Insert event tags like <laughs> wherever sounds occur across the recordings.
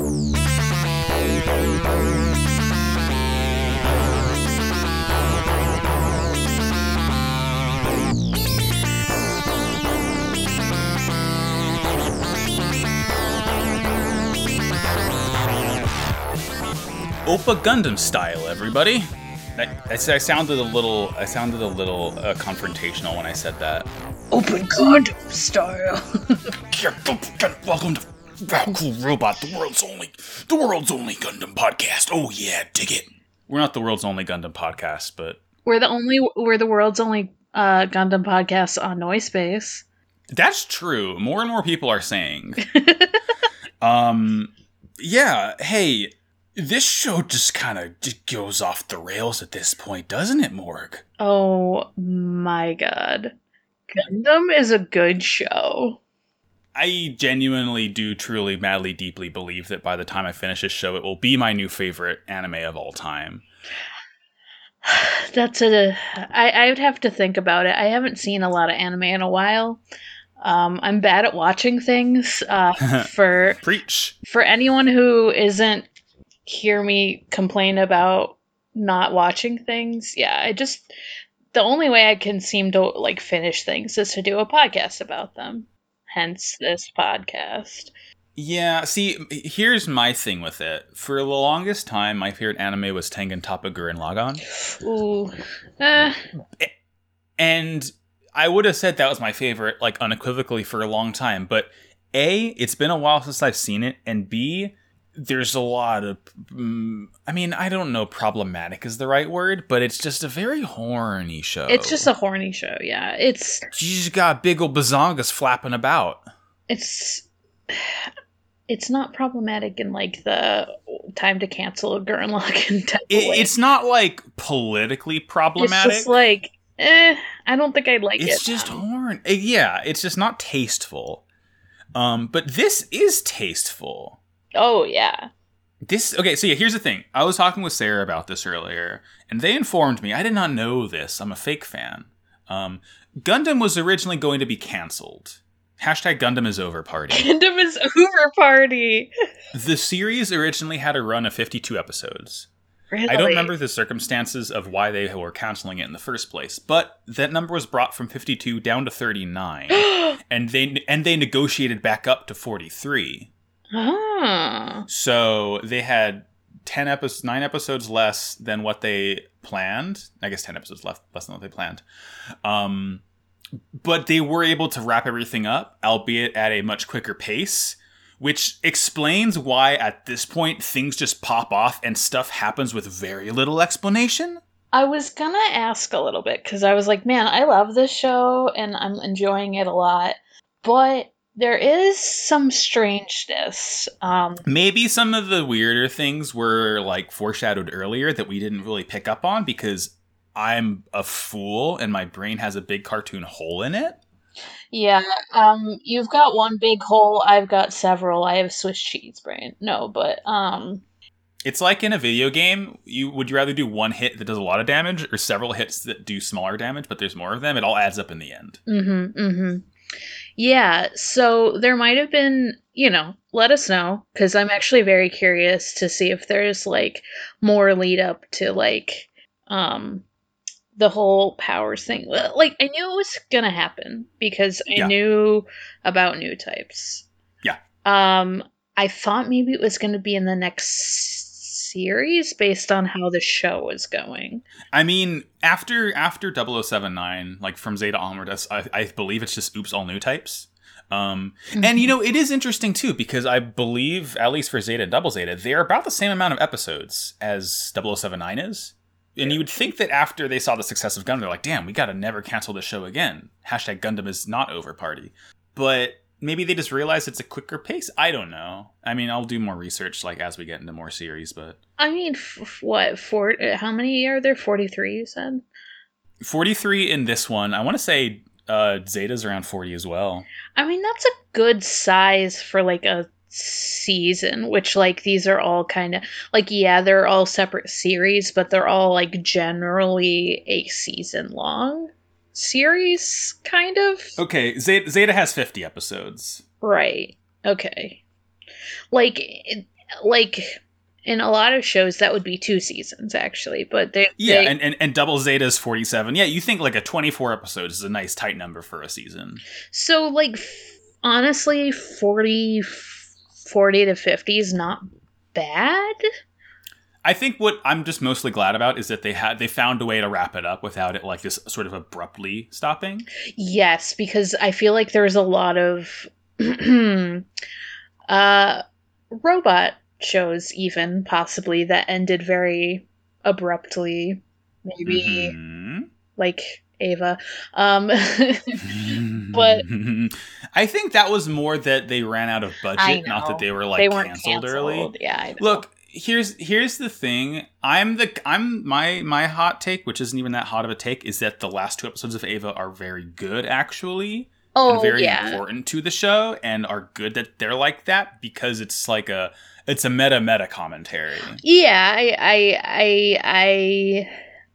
Oppa Gundam style, everybody. I, I, I sounded a little. I sounded a little uh, confrontational when I said that. Open Gundam style. <laughs> Welcome to Cool Robot, the world's only, the world's only Gundam podcast. Oh yeah, dig it. We're not the world's only Gundam podcast, but we're the only. We're the world's only uh, Gundam podcast on Noise Space. That's true. More and more people are saying. <laughs> um, yeah. Hey, this show just kind of goes off the rails at this point, doesn't it, Morg? Oh my god. Gundam is a good show. I genuinely do truly, madly, deeply believe that by the time I finish this show, it will be my new favorite anime of all time. <sighs> That's a. I, I would have to think about it. I haven't seen a lot of anime in a while. Um, I'm bad at watching things. Uh, <laughs> for preach for anyone who isn't hear me complain about not watching things. Yeah, I just the only way I can seem to like finish things is to do a podcast about them. Hence this podcast. Yeah, see, here's my thing with it. For the longest time, my favorite anime was Tengen Toppa Gurren Lagann. Ooh. Uh. And I would have said that was my favorite, like unequivocally, for a long time. But A, it's been a while since I've seen it, and B, there's a lot of mm, i mean i don't know problematic is the right word but it's just a very horny show. It's just a horny show yeah. It's you just got big old bazongas flapping about. It's <sighs> it's not problematic in like the time to cancel a Gurren Lagann <laughs> it, it's not like politically problematic it's just like eh, i don't think i'd like it's it. it's just horny yeah it's just not tasteful. Um but this is tasteful Oh yeah. This okay, so yeah, here's the thing. I was talking with Sarah about this earlier, and they informed me I did not know this. I'm a fake fan. Um, Gundam was originally going to be canceled. Hashtag Gundam is over party. <laughs> Gundam is over party. <laughs> the series originally had a run of 52 episodes. Really? I don't remember the circumstances of why they were canceling it in the first place, but that number was brought from 52 down to 39, <gasps> and they and they negotiated back up to 43. So they had 10 episodes, 9 episodes less than what they planned. I guess 10 episodes less, less than what they planned. Um, but they were able to wrap everything up, albeit at a much quicker pace, which explains why at this point things just pop off and stuff happens with very little explanation. I was gonna ask a little bit because I was like, man, I love this show and I'm enjoying it a lot. But there is some strangeness. Um, Maybe some of the weirder things were like foreshadowed earlier that we didn't really pick up on because I'm a fool and my brain has a big cartoon hole in it. Yeah, um, you've got one big hole. I've got several. I have Swiss cheese brain. No, but um, it's like in a video game. You would you rather do one hit that does a lot of damage or several hits that do smaller damage, but there's more of them? It all adds up in the end. Mm-hmm. Mm-hmm. Yeah, so there might have been, you know, let us know because I'm actually very curious to see if there's like more lead up to like um the whole powers thing. Like I knew it was gonna happen because I yeah. knew about new types. Yeah. Um, I thought maybe it was gonna be in the next series based on how the show was going. I mean, after after 0079, like from Zeta onward, I, I believe it's just oops all new types. Um, mm-hmm. and you know, it is interesting too because I believe at least for Zeta and Double Zeta, they're about the same amount of episodes as 0079 is. And you would think that after they saw the success of Gundam, they're like, "Damn, we gotta never cancel the show again." Hashtag Gundam is not over party. But maybe they just realize it's a quicker pace. I don't know. I mean, I'll do more research like as we get into more series, but I mean, f- what four? How many are there? Forty three. You said forty three in this one. I want to say uh, Zeta's around forty as well. I mean, that's a good size for like a season which like these are all kind of like yeah they're all separate series but they're all like generally a season long series, kind of. Okay, Zeta, Zeta has 50 episodes. Right. Okay. Like, like in a lot of shows that would be two seasons actually, but they Yeah, they- and, and, and Double Zeta is 47. Yeah, you think like a 24 episodes is a nice tight number for a season. so like f- honestly 40 40 to 50 is not bad. I think what I'm just mostly glad about is that they had they found a way to wrap it up without it like this sort of abruptly stopping. Yes, because I feel like there's a lot of <clears throat> uh robot shows even possibly that ended very abruptly maybe Mhm. like Eva. Um <laughs> But- <laughs> I think that was more that they ran out of budget, not that they were like they canceled, canceled early. Yeah, I know. Look, here's here's the thing. I'm the I'm my my hot take, which isn't even that hot of a take, is that the last two episodes of Eva are very good actually. oh and very yeah. important to the show and are good that they're like that because it's like a it's a meta meta commentary. Yeah, I, I, I, I,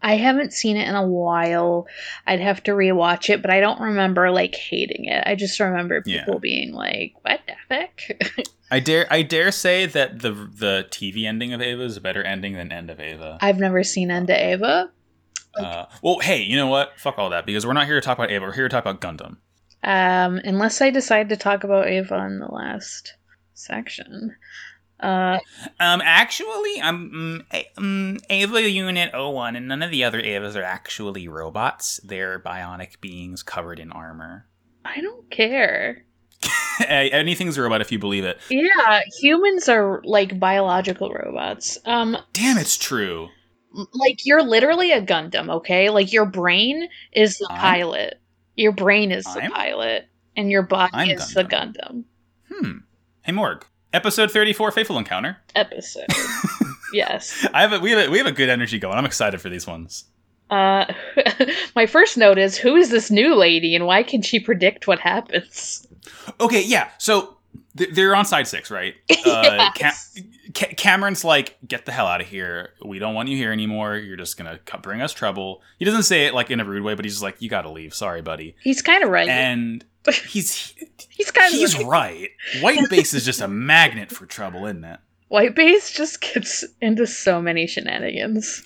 I haven't seen it in a while. I'd have to rewatch it, but I don't remember like hating it. I just remember Yeah. people being like, "What the heck?" <laughs> I dare I dare say that the the TV ending of Eva is a better ending than End of Eva. I've never seen End of Eva. Uh, well, hey, you know what? Fuck all that because we're not here to talk about Eva. We're here to talk about Gundam. Um, unless I decide to talk about Eva in the last section. Uh, Um, actually, I'm um, A- um, Eva Unit 01, and none of the other Evas are actually robots. They're bionic beings covered in armor. I don't care. <laughs> Anything's a robot if you believe it. Yeah, humans are like biological robots. Um, Damn, it's true. like you're literally a Gundam, okay? Like your brain is the I'm- pilot. Your brain is the I'm- pilot, and your body I'm is the Gundam. Gundam Hmm. Hey, Morg. Episode 34, Faithful Encounter. episode. <laughs> yes. I have a, we have a, we have a good energy going. I'm excited for these ones. Uh, <laughs> my first note is who is this new lady, and why can she predict what happens? Okay, yeah. So th- they're on side six, right? <laughs> Uh, Yes. Ca- Cameron's like, "Get the hell out of here. We don't want you here anymore. You're just gonna bring us trouble." He doesn't say it like in a rude way, but he's just like, "You gotta leave. Sorry, buddy." He's kind of right. And <laughs> he's he's kind of he's right. right. White base is just a magnet for trouble, isn't it? White Base just gets into so many shenanigans.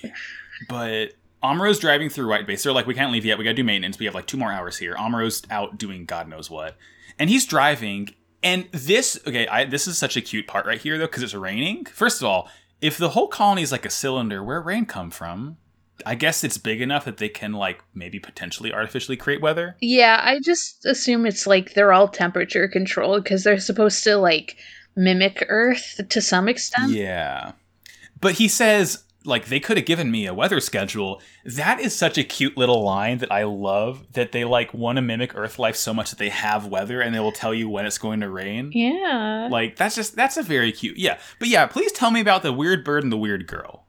But Amuro's driving through White Base. They're like, we can't leave yet. We gotta do maintenance. We have like two more hours here. Amuro's out doing God knows what, and he's driving. And this, okay, I, this is such a cute part right here though, because it's raining. First of all, if the whole colony is like a cylinder, where rain come from? I guess it's big enough that they can like maybe potentially artificially create weather. Yeah, I just assume it's like they're all temperature controlled because they're supposed to like mimic Earth to some extent. Yeah. But he says, like, they could have given me a weather schedule. That is such a cute little line that I love that they, like, want to mimic Earth life so much that they have weather and they will tell you when it's going to rain. Yeah. Like, that's just, that's a very cute. Yeah. But yeah, please tell me about the weird bird and the weird girl.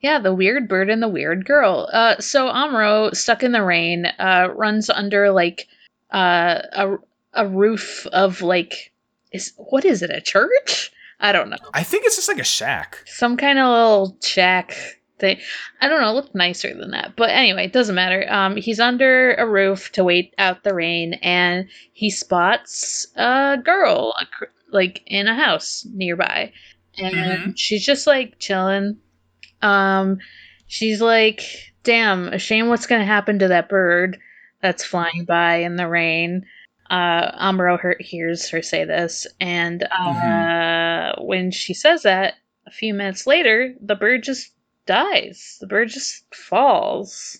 Yeah, the weird bird and the weird girl. Uh, so Amuro, stuck in the rain, uh, runs under like uh, a a roof of like is what is it? A church? I don't know. I think it's just like a shack. Some kind of little shack thing. I don't know. It looked nicer than that, but anyway, it doesn't matter. Um, he's under a roof to wait out the rain, and he spots a girl like in a house nearby, and Mhm. she's just like chilling. Um, she's like, "Damn, a shame what's gonna happen to that bird that's flying by in the rain." Uh, Amuro her- hears her say this, and uh, when she says that, a few minutes later, the bird just dies. The bird just falls.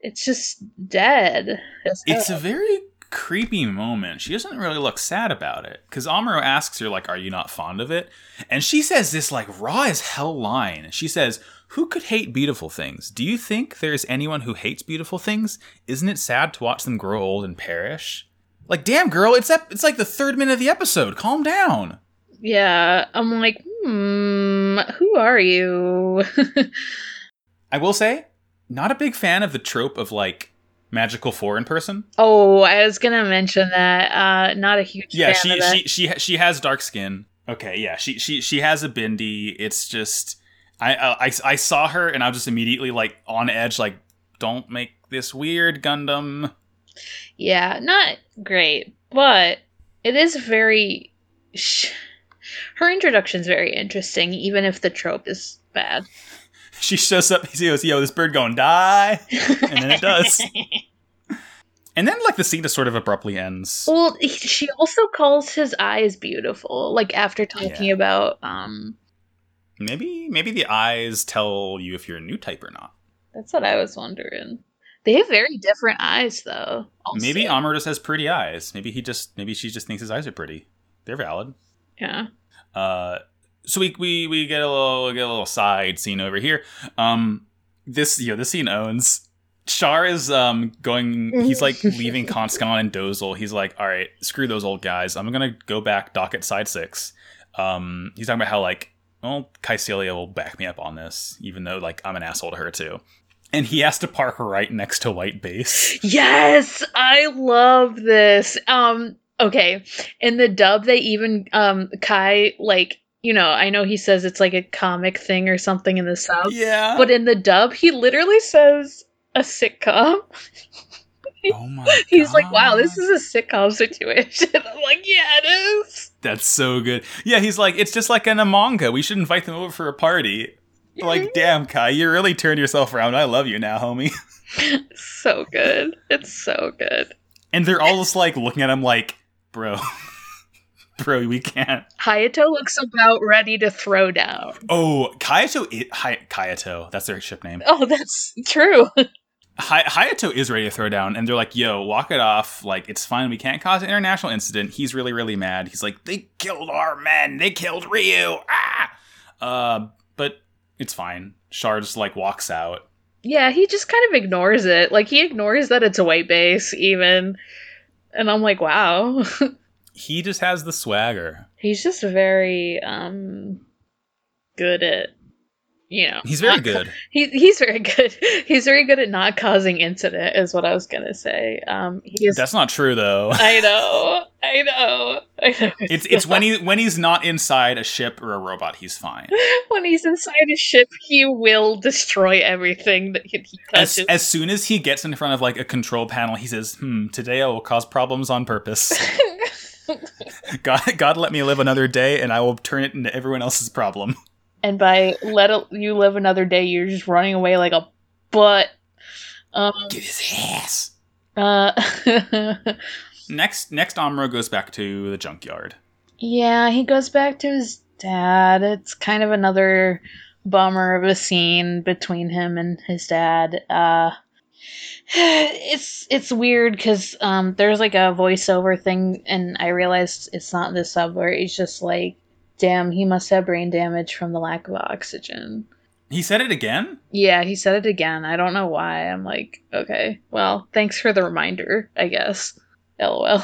It's just dead. It's a very creepy moment. She doesn't really look sad about it because Amuro asks her like, "Are you not fond of it?" And she says this like raw as hell line. She says, "Who could hate beautiful things? Do you think there's anyone who hates beautiful things? Isn't it sad to watch them grow old and perish?" Like, damn girl, it's ep- it's like the third minute of the episode. Calm down. yeah, I'm like, hmm, who are you? <laughs> I will say, not a big fan of the trope of like magical foreign person. oh, I was gonna mention that. Uh, not a huge yeah fan she of that. she she she has dark skin okay yeah she she she has a bindi it's just I, I i saw her and i was just immediately like on edge like don't make this weird gundam Yeah, not great, but it is very. Sh- Her introduction's very interesting, even if the trope is bad. <laughs> She shows up, he goes, yo, this bird going die. And then it does. <laughs> and then, like, the scene just sort of abruptly ends. well, he- she also calls his eyes beautiful, like after talking Yeah. about um Maybe, maybe the eyes tell you if you're a new type or not. that's what I was wondering. They have very different eyes though. also. Maybe Amuro just has pretty eyes. Maybe he just, maybe she just thinks his eyes are pretty. They're valid. Yeah. Uh, so we we we get a little we get a little side scene over here. Um, this you know this scene owns. Char is um going. He's like <laughs> leaving Conscon and Dozel. He's like, all right, screw those old guys. I'm gonna go back docket side six. Um, he's talking about how like, well, Kycilia will back me up on this, even though like I'm an asshole to her too. And he has to park right next to White Base. Yes, I love this. Um okay, in the dub they even um Kai like, you know, I know he says it's like a comic thing or something in the sub, Yeah. but in the dub he literally says a sitcom. <laughs> oh my. He's like, "Wow, this is a sitcom situation." <laughs> I'm like, "Yeah, it is." That's so good. Yeah, he's like, it's just like in a manga. We should invite them over for a party. <laughs> Like, damn, Kai, you really turned yourself around. I love you now, homie. <laughs> So good. It's so good. And they're all just like looking at him like, bro, <laughs> bro, we can't. Hayato looks about ready to throw down. Oh, Kayato, i- Hay- Kayato, that's their ship name. Oh, that's true. Hay- Hayato is ready to throw down, and they're like, yo, walk it off. Like, it's fine. We can't cause an international incident. He's really, really mad. He's like, they killed our men. They killed Ryu. Ah! Uh, but it's fine. Char just like walks out. Yeah, he just kind of ignores it. Like he ignores that it's a white base even. And I'm like, wow. <laughs> He just has the swagger. He's just very um good at you know. He's very not- good. <laughs> He he's very good. <laughs> He's very good at not causing incident is what I was going to say. Um he is That's not true though. <laughs> I know. I know. I know. It's it's when he when he's not inside a ship or a robot, he's fine. when he's inside a ship, he will destroy everything that he, he As as soon as he gets in front of like a control panel, he says, "Hmm, today I will cause problems on purpose. God, God, let me live another day, and I will turn it into everyone else's problem." And by let it, you live another day, you're just running away like a butt. Um, Get his ass. uh, <laughs> Next, next, Amuro goes back to the junkyard. yeah, he goes back to his dad. It's kind of another bummer of a scene between him and his dad. Uh, <sighs> it's it's weird because um, there's like a voiceover thing, and I realized it's not the sub where he's just like, "Damn, he must have brain damage from the lack of oxygen." He said it again. Yeah, he said it again. I don't know why. I'm like, okay, well, thanks for the reminder, I guess. LOL.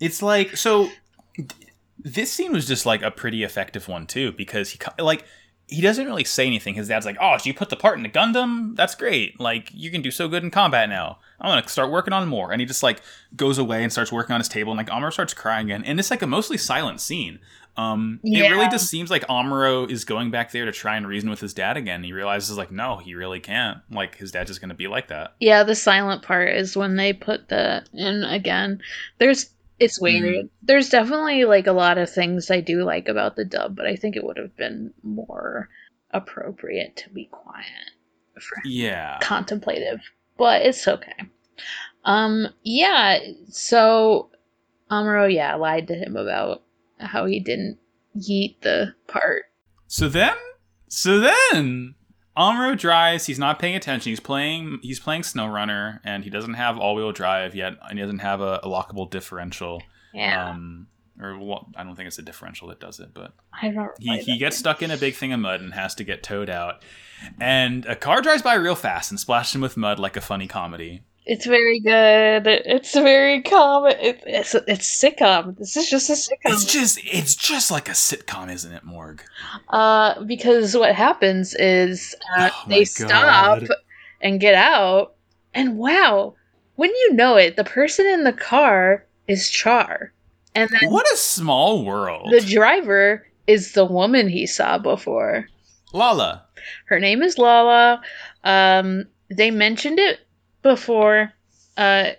It's like so. th- This scene was just like a pretty effective one too, because he like he doesn't really say anything. His dad's like, "Oh, so you put the part in the Gundam? That's great. Like you can do so good in combat now. I'm gonna start working on more." And he just like goes away and starts working on his table, and like Amuro starts crying again. And it's like a mostly silent scene. Um, it really just seems like Amuro is going back there to try and reason with his dad again. He realizes like, no, he really can't. Like his dad's just gonna be like that. Yeah, the silent part is when they put the in again. There's it's weird. There's definitely like a lot of things I do like about the dub, but I think it would have been more appropriate to be quiet Yeah. contemplative. But it's okay. Um yeah, so Amuro, yeah, lied to him about how he didn't yeet the part. So then, so then, Amuro drives. He's not paying attention. He's playing. He's playing SnowRunner, and he doesn't have all-wheel drive yet, and he doesn't have a, a lockable differential. Yeah. Um, or well, I don't think it's a differential that does it, but I don't he, he gets stuck in a big thing of mud and has to get towed out. And a car drives by real fast and splashes him with mud like a funny comedy. It's very good. It's very common. It, it's it's sitcom. This is just a sitcom. It's just it's just like a sitcom, isn't it, Morg? uh, because what happens is uh, Oh they stop God. and get out, and wow, when you know it, the person in the car is Char, and then What a small world. the driver is the woman he saw before. Lala. Her name is Lala. Um, they mentioned it before, uh,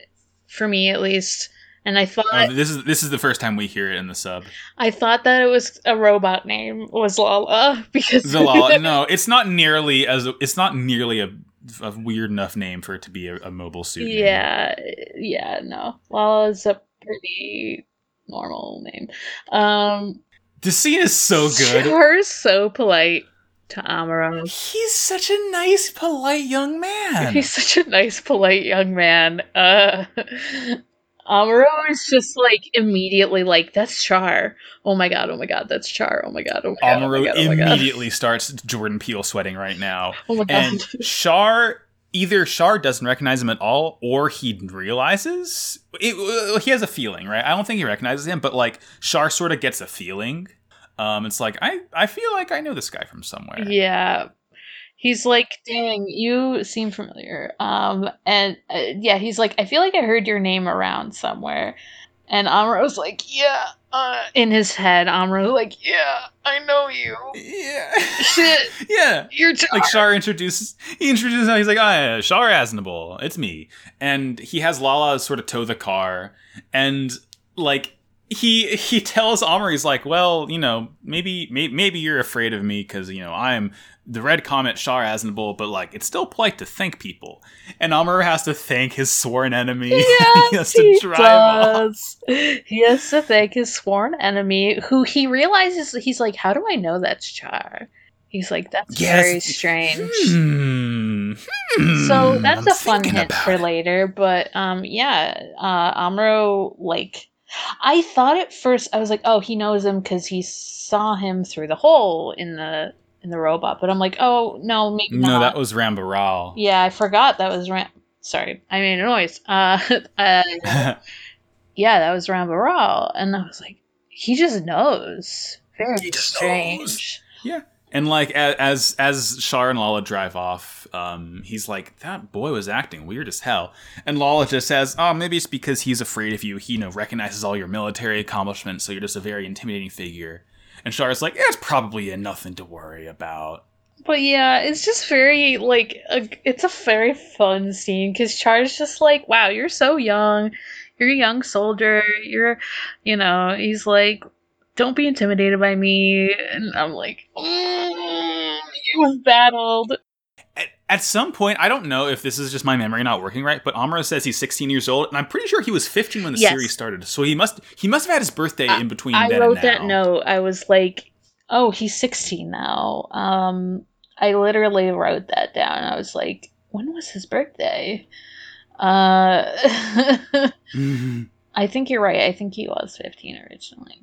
for me at least. And I thought Oh, this is this is the first time we hear it in the sub. I thought that it was a robot name was Lala <laughs> because Lala, <laughs> no, it's not nearly as it's not nearly a, a weird enough name for it to be a, a mobile suit. name. yeah, yeah, no. Lala's a pretty normal name. Um this scene is so good. <laughs> Char's so polite to Amuro. He's such a nice, polite young man. He's such a nice, polite young man. Uh <laughs> Amuro is just like immediately like, that's Char. Oh my god, oh my god, that's Char. Oh my god, oh my god. oh my god, oh my god. immediately starts Jordan Peele sweating right now. Oh my god. And Char either Char doesn't recognize him at all, or he realizes. It, he has a feeling, right? I don't think he recognizes him, but like Char sort of gets a feeling. Um, it's like I, I feel like I know this guy from somewhere. Yeah. He's like, dang, you seem familiar. Um, and uh, yeah, he's like, I feel like I heard your name around somewhere. And Amuro's like, yeah, uh, in his head, Amuro's like, yeah, I know you. Yeah, <laughs> Shit, yeah. you're. Like Char introduces, he introduces him. He's like, "Ah, yeah, Char Aznable, it's me," and he has Lala sort of tow the car, and like he he tells Amuro, he's like, "Well, you know, maybe maybe, maybe you're afraid of me because you know I'm the Red Comet Char Aznable, but like it's still polite to thank people." And Amuro has to thank his sworn enemy. <laughs> Yes, he has to he does. He has to thank his sworn enemy, who he realizes he's like, how do I know that's Char? He's like, that's Yes. very strange. Hmm. Hmm. So that's I'm a fun hint for it. later, but um, yeah, uh, Amuro like, I thought at first I was like, oh, he knows him because he saw him through the hole in the in the robot, but I'm like, oh no, maybe No, not. that was Ramba Ral. yeah, I forgot that was Ram. Sorry, I made a noise. Uh, <laughs> uh <laughs> yeah, that was Ramba Ral, and I was like, he just knows. Very He just strange. And like as as Char and Lala drive off, um, he's like, "That boy was acting weird as hell." And Lala just says, "Oh, maybe it's because he's afraid of you. He, you know, recognizes all your military accomplishments, so you're just a very intimidating figure." And Char's like, "Yeah, "It's probably nothing to worry about." But yeah, it's just very like a, it's a very fun scene because Char's just like, wow, you're so young, you're a young soldier, you're, you know, he's like, don't be intimidated by me, and I'm like, mm, battled. At, at some point, I don't know if this is just my memory not working right, but Amuro says he's 16 years old, and I'm pretty sure he was 15 when the Yes. series started. So he must he must have had his birthday I- in between. I wrote that note. I was like, oh, he's 16 now. Um, I literally wrote that down. I was like, when was his birthday? Uh, Mhm. <laughs> <laughs> I think you're right. I think he was 15 originally,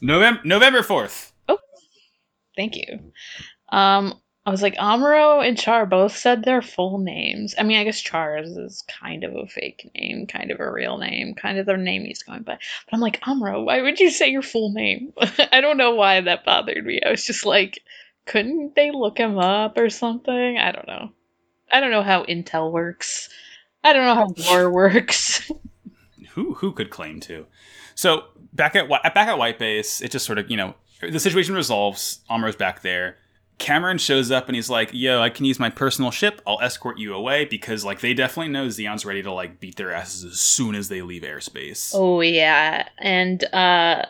November November 4th. Oh, thank you. Um, I was like, Amuro and Char both said their full names. I mean, I guess Char's is kind of a fake name, kind of a real name, kind of the name he's going by. But I'm like, Amuro, why would you say your full name? <laughs> I don't know why that bothered me. I was just like, couldn't they look him up or something? I don't know. I don't know how Intel works. I don't know how war <laughs> works. who who could claim to? So back at back at White Base, it just sort of you know the situation resolves. Amuro's back there. Cameron shows up and he's like, "Yo, I can use my personal ship. I'll escort you away because like they definitely know Zeon's ready to like beat their asses as soon as they leave airspace." Oh yeah, and uh,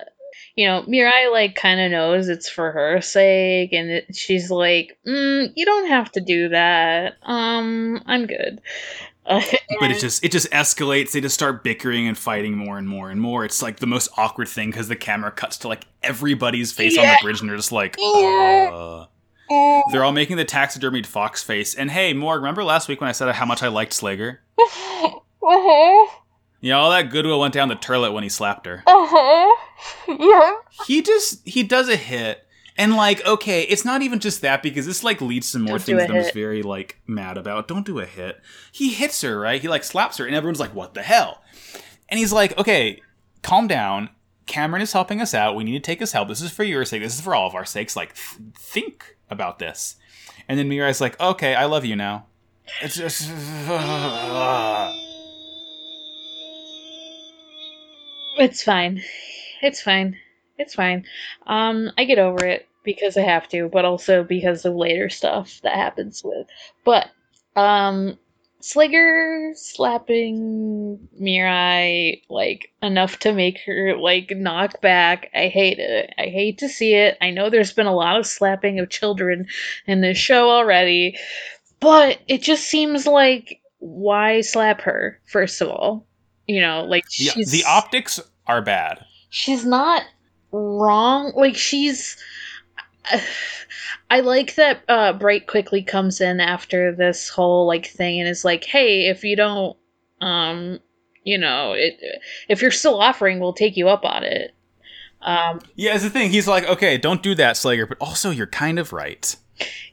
you know, Mirai like kind of knows it's for her sake, and it, she's like, mm, "You don't have to do that. Um, I'm good." Uh, But it just it just escalates. They just start bickering and fighting more and more and more. It's like the most awkward thing because the camera cuts to like everybody's face on the bridge and they're just like, Yeah. uh. They're all making the taxidermied fox face. And hey, Morg, remember last week when I said how much I liked Slegger? <laughs> uh-huh. Yeah, all that goodwill went down the turlet when he slapped her. Uh-huh. <laughs> Yeah. He just he does a hit. And like, okay, it's not even just that because this like leads to more Don't things that I was very like mad about. Don't do a hit. He hits her, right? He like slaps her, and everyone's like, what the hell? And he's like, okay, calm down. Cameron is helping us out. We need to take his help. This is for your sake. This is for all of our sakes. Like, th- think about this. And then Mirai's like, okay, I love you now. It's just. <sighs> It's fine. It's fine. It's fine. Um, I get over it because I have to, but also because of later stuff that happens with. But um, Slegger slapping Mirai like enough to make her like knock back. I hate it. I hate to see it. I know there's been a lot of slapping of children in this show already, but it just seems like why slap her first of all? You know, like Yeah, she's the optics are bad. she's not wrong. Like she's. I like that uh, Bright quickly comes in after this whole like thing and is like, "Hey, if you don't, um, you know, it, if you're still offering, we'll take you up on it." Um, Yeah, it's the thing. He's like, okay, don't do that, Slayer, but also you're kind of right.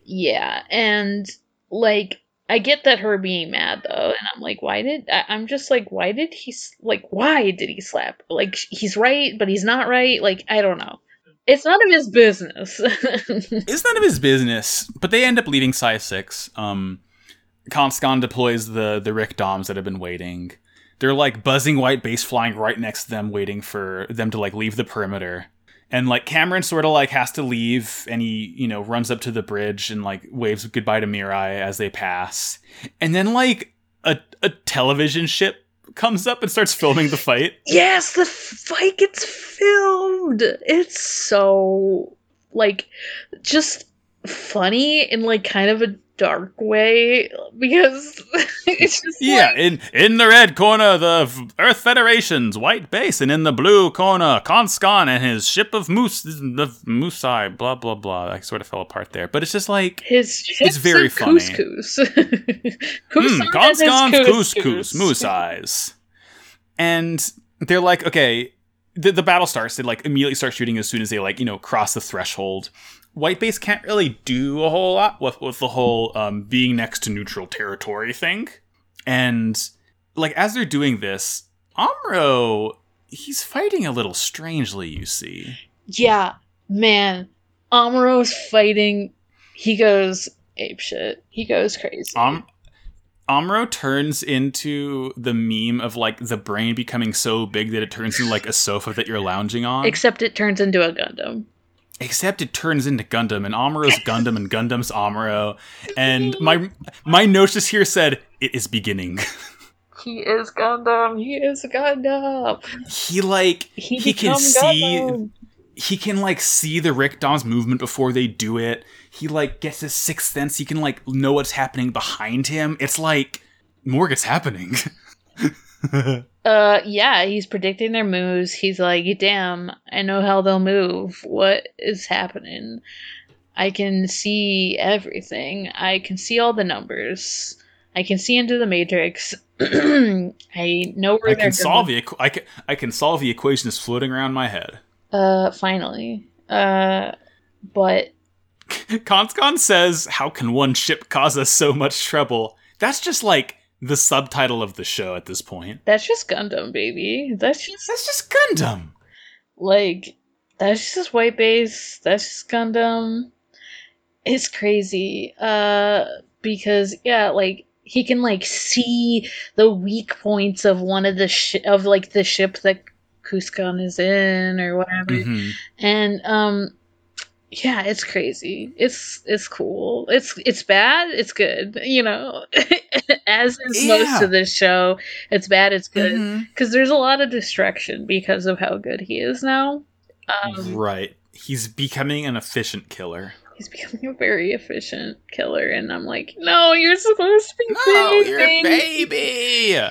yeah, and like I get that her being mad though, and I'm like, why did I, I'm just like, why did he like, why did he slap? Like he's right, but he's not right. Like I don't know. It's none of his business. <laughs> It's none of his business, but they end up leaving Side 6. Um, Conscon deploys the, the Rick Doms that have been waiting. They're like buzzing white base flying right next to them, waiting for them to like leave the perimeter. And like Cameron sort of like has to leave and he, you know, runs up to the bridge and like waves goodbye to Mirai as they pass. And then like a, a television ship comes up and starts filming the fight. <laughs> Yes, the fight gets filmed. It's so like just funny in like kind of a dark way because <laughs> it's just Yeah, like, in in the red corner, the Earth Federation's white base, and in the blue corner, Conscon and his ship of moose, the Musai, blah blah blah. I sort of fell apart there, but it's just like his ship's very funny. <laughs> Hmm, couscous. Couscous and his Conscon's couscous. couscous, moose eyes, and they're like, okay, the the battle starts. They like immediately start shooting as soon as they like you know cross the threshold. White base can't really do a whole lot with with the whole um, being next to neutral territory thing, and like as they're doing this, Amuro he's fighting a little strangely. You see, Yeah, man. Amuro's fighting. He goes ape shit. He goes crazy. Am- Amuro turns into the meme of like the brain becoming so big that it turns into like a sofa that you're lounging on. Except it turns into a Gundam. Except it turns into Gundam, and Amuro's <laughs> Gundam, and Gundam's Amuro. And my my notes just here said it is beginning. <laughs> He is Gundam. He is Gundam. he like He, he can see Gundam. he can like see the Rick Dom's movement before they do it. He like gets his sixth sense. He can like know what's happening behind him. It's like more gets happening. <laughs> <laughs> Uh, yeah, he's predicting their moves. He's like, damn, I know how they'll move. What is happening? I can see everything. I can see all the numbers. I can see into the matrix. <clears throat> I know where I they're can solve going. the I can I can solve the equation that's floating around my head. Uh, finally. Uh, but <laughs> Conscon says, "How can one ship cause us so much trouble?" That's just like the subtitle of the show at this point. that's just Gundam, baby. That's just That's just Gundam. like that's just white base that's just gundam it's crazy uh because yeah like he can like see the weak points of one of the shi of like the ship that Conscon is in or whatever Mhm. and um yeah it's crazy it's it's cool it's it's bad it's good you know <laughs> as is Yeah. most of this show it's bad it's good because there's a lot of distraction because of how good he is now. Um, Right. He's becoming an efficient killer. he's becoming a very efficient killer, and I'm like, no, you're supposed to be No, you're a baby. baby.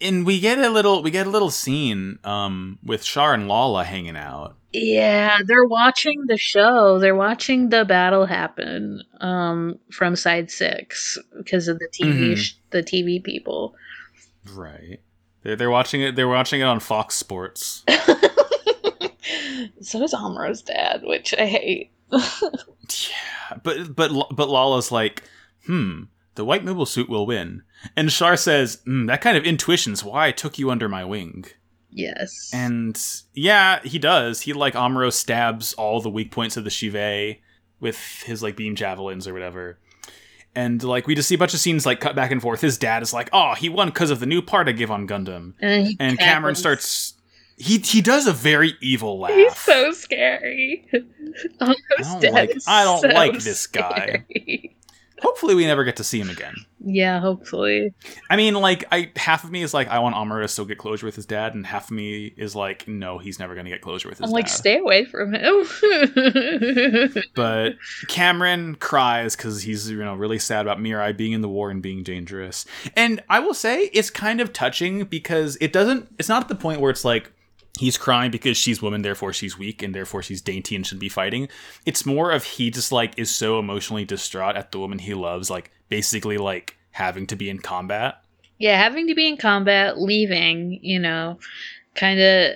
And we get a little we get a little scene um with Char and Lala hanging out. Yeah, they're watching the show. They're watching the battle happen um, from side six because of the TV, Mhm. sh- the TV people. Right. They're, they're watching it they're watching it on Fox Sports. <laughs> so is Amuro's dad, which I hate. <laughs> Yeah, but but but Lala's like, hmm, the white mobile suit will win, and Char says, hmm, that kind of intuition's why I took you under my wing. Yes. And yeah, he does. He like Amuro stabs all the weak points of the Shive with his like beam javelins or whatever. And like we just see a bunch of scenes like cut back and forth. His dad is like, "Oh, he won because of the new part I give on Gundam." and And Cameron starts. He he does a very evil <laughs> laugh. He's so scary. <laughs> Amuro's don't like- I don't so like this guy. scary. Hopefully, we never get to see him again. Yeah, hopefully. I mean, like, I half of me is like, I want Amuro to still get closure with his dad, and half of me is like, no, he's never going to get closure with his I'm like, stay away from him. <laughs> but Cameron cries because he's you know really sad about Mirai being in the war and being dangerous. And I will say it's kind of touching because it doesn't. It's not at the point where it's like he's crying because she's woman, therefore she's weak, and therefore she's dainty and should be fighting. It's more of he just like is so emotionally distraught at the woman he loves, like basically like having to be in combat. yeah, having to be in combat, leaving, you know, kind of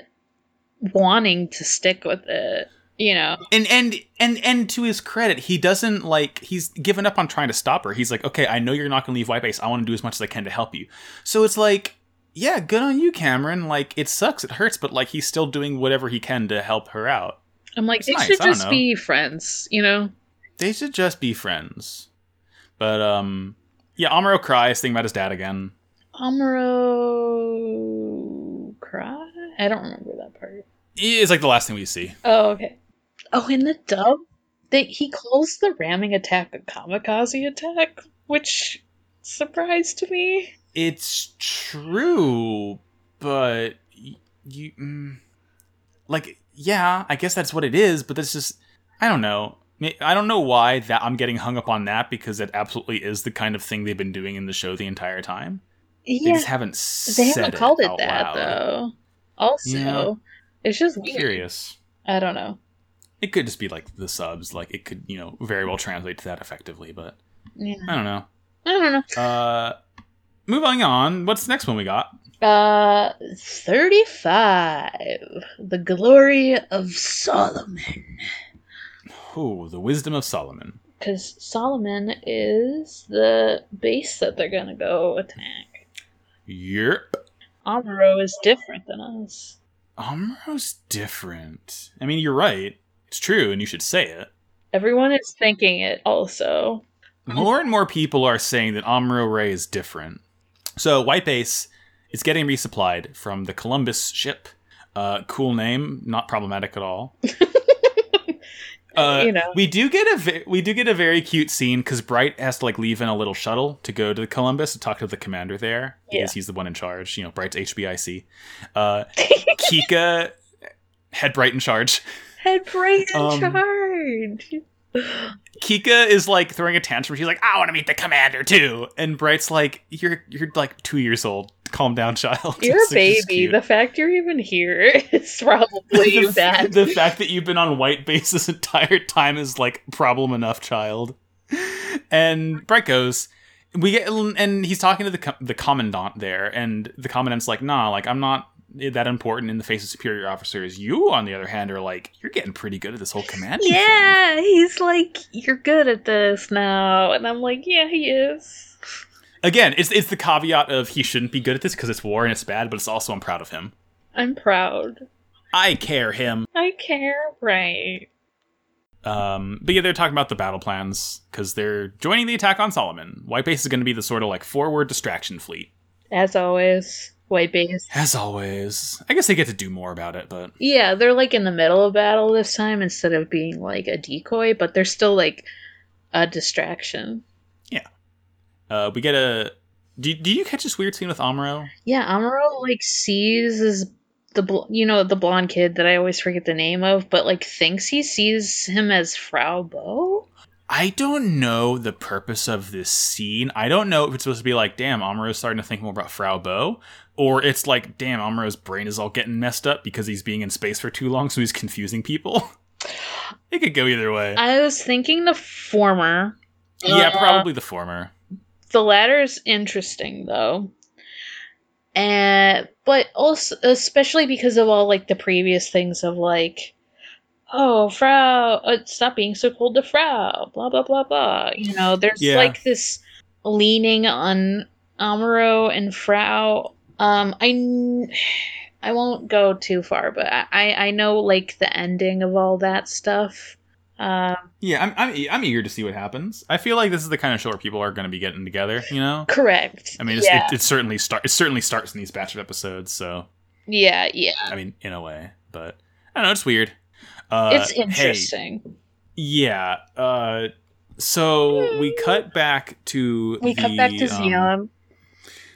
wanting to stick with it, you know. and and and and to his credit, he doesn't like he's given up on trying to stop her. He's like, okay, I know you're not going to leave White Base. I want to do as much as I can to help you. So it's like, yeah, good on you, Cameron. Like it sucks, it hurts, but like he's still doing whatever he can to help her out. I'm like, It's they nice, should just be friends, you know. They should just be friends. But um, yeah, Amuro cries thinking about his dad again. Amuro cry? I don't remember that part. It's like the last thing we see. Oh, okay. Oh, in the dub, they he calls the ramming attack a kamikaze attack, which surprised me. It's true, but y- you mm, like yeah, I guess that's what it is, but that's just I don't know. I don't know why that I'm getting hung up on that because it absolutely is the kind of thing they've been doing in the show the entire time. They just haven't they haven't called it out that loud. though. Also, Yeah. it's just weird. Curious. I don't know. It could just be like the subs, like it could, you know, very well translate to that effectively, but Yeah, I don't know. I don't know. Uh moving on, what's the next one we got? Uh, thirty-five. The glory of Solomon. Oh, the wisdom of Solomon. Because Solomon is the base that they're gonna go attack. Yep. Amuro is different than us. Amuro's different. I mean, you're right. It's true, and you should say it. Everyone is thinking it also. More and more people are saying that Amuro Ray is different. So, White Base is getting resupplied from the Columbus ship. Uh, cool name, not problematic at all. <laughs> Uh, You know. we do get a ve- we do get a very cute scene because Bright has to like leave in a little shuttle to go to the Columbus to talk to the commander there because Yeah. he's the one in charge. You know, Bright's HBIC. Uh, <laughs> Kika had Bright in charge. Head Bright in Um, charge. Kika is like throwing a tantrum. She's like, "I want to meet the commander too," and Bright's like, "You're you're like two years old. Calm down, child." <laughs> You're a It's, just baby. The fact you're even here <laughs> is probably <laughs> the, bad. the fact that you've been on white base this entire time is like problem enough, child. And Bright goes, we get, and he's talking to the the commandant there, and the commandant's like, "Nah, like I'm not that important in the face of superior officers. You, on the other hand, are like you're getting pretty good at this whole thing." yeah, he's like, you're good at this now, and I'm like, yeah, he is. Again, it's it's the caveat of he shouldn't be good at this because it's war and it's bad, but it's also I'm proud of him. I'm proud. I care him. I care, right? Um, but yeah, they're talking about the battle plans because they're joining the attack on Solomon. White Base is going to be the sort of like forward distraction fleet. As always, white base. As always, I guess they get to do more about it, but Yeah, they're like in the middle of battle this time instead of being like a decoy, but they're still like a distraction. Yeah. Uh, we get a. Do, do you catch this weird scene with Amuro? Yeah, Amuro like sees this the bl- you know the blonde kid that I always forget the name of, but like thinks he sees him as Frau Bo. I don't know the purpose of this scene. I don't know if it's supposed to be like, damn, Amuro's starting to think more about Frau Bo, or it's like, damn, Amuro's brain is all getting messed up because he's being in space for too long, so he's confusing people. <laughs> it could go either way. I was thinking the former. yeah, Uh, probably the former. The latter is interesting though. And but also especially because of all like the previous things of like oh Frau uh, stop being so cold to Frau blah blah blah blah you know there's Yeah. like this leaning on Amuro and Frau um I <sighs> I won't go too far but I I know like the ending of all that stuff um Yeah, I'm, I'm I'm eager to see what happens. I feel like this is the kind of show where people are going to be getting together. You know, correct I mean, it's, yeah it, it certainly start it certainly starts in these batch of episodes. So yeah yeah I mean, in a way, but I don't know. It's weird. Uh, it's hey, interesting yeah. Uh, So we cut back to We cut back to um, Zeon.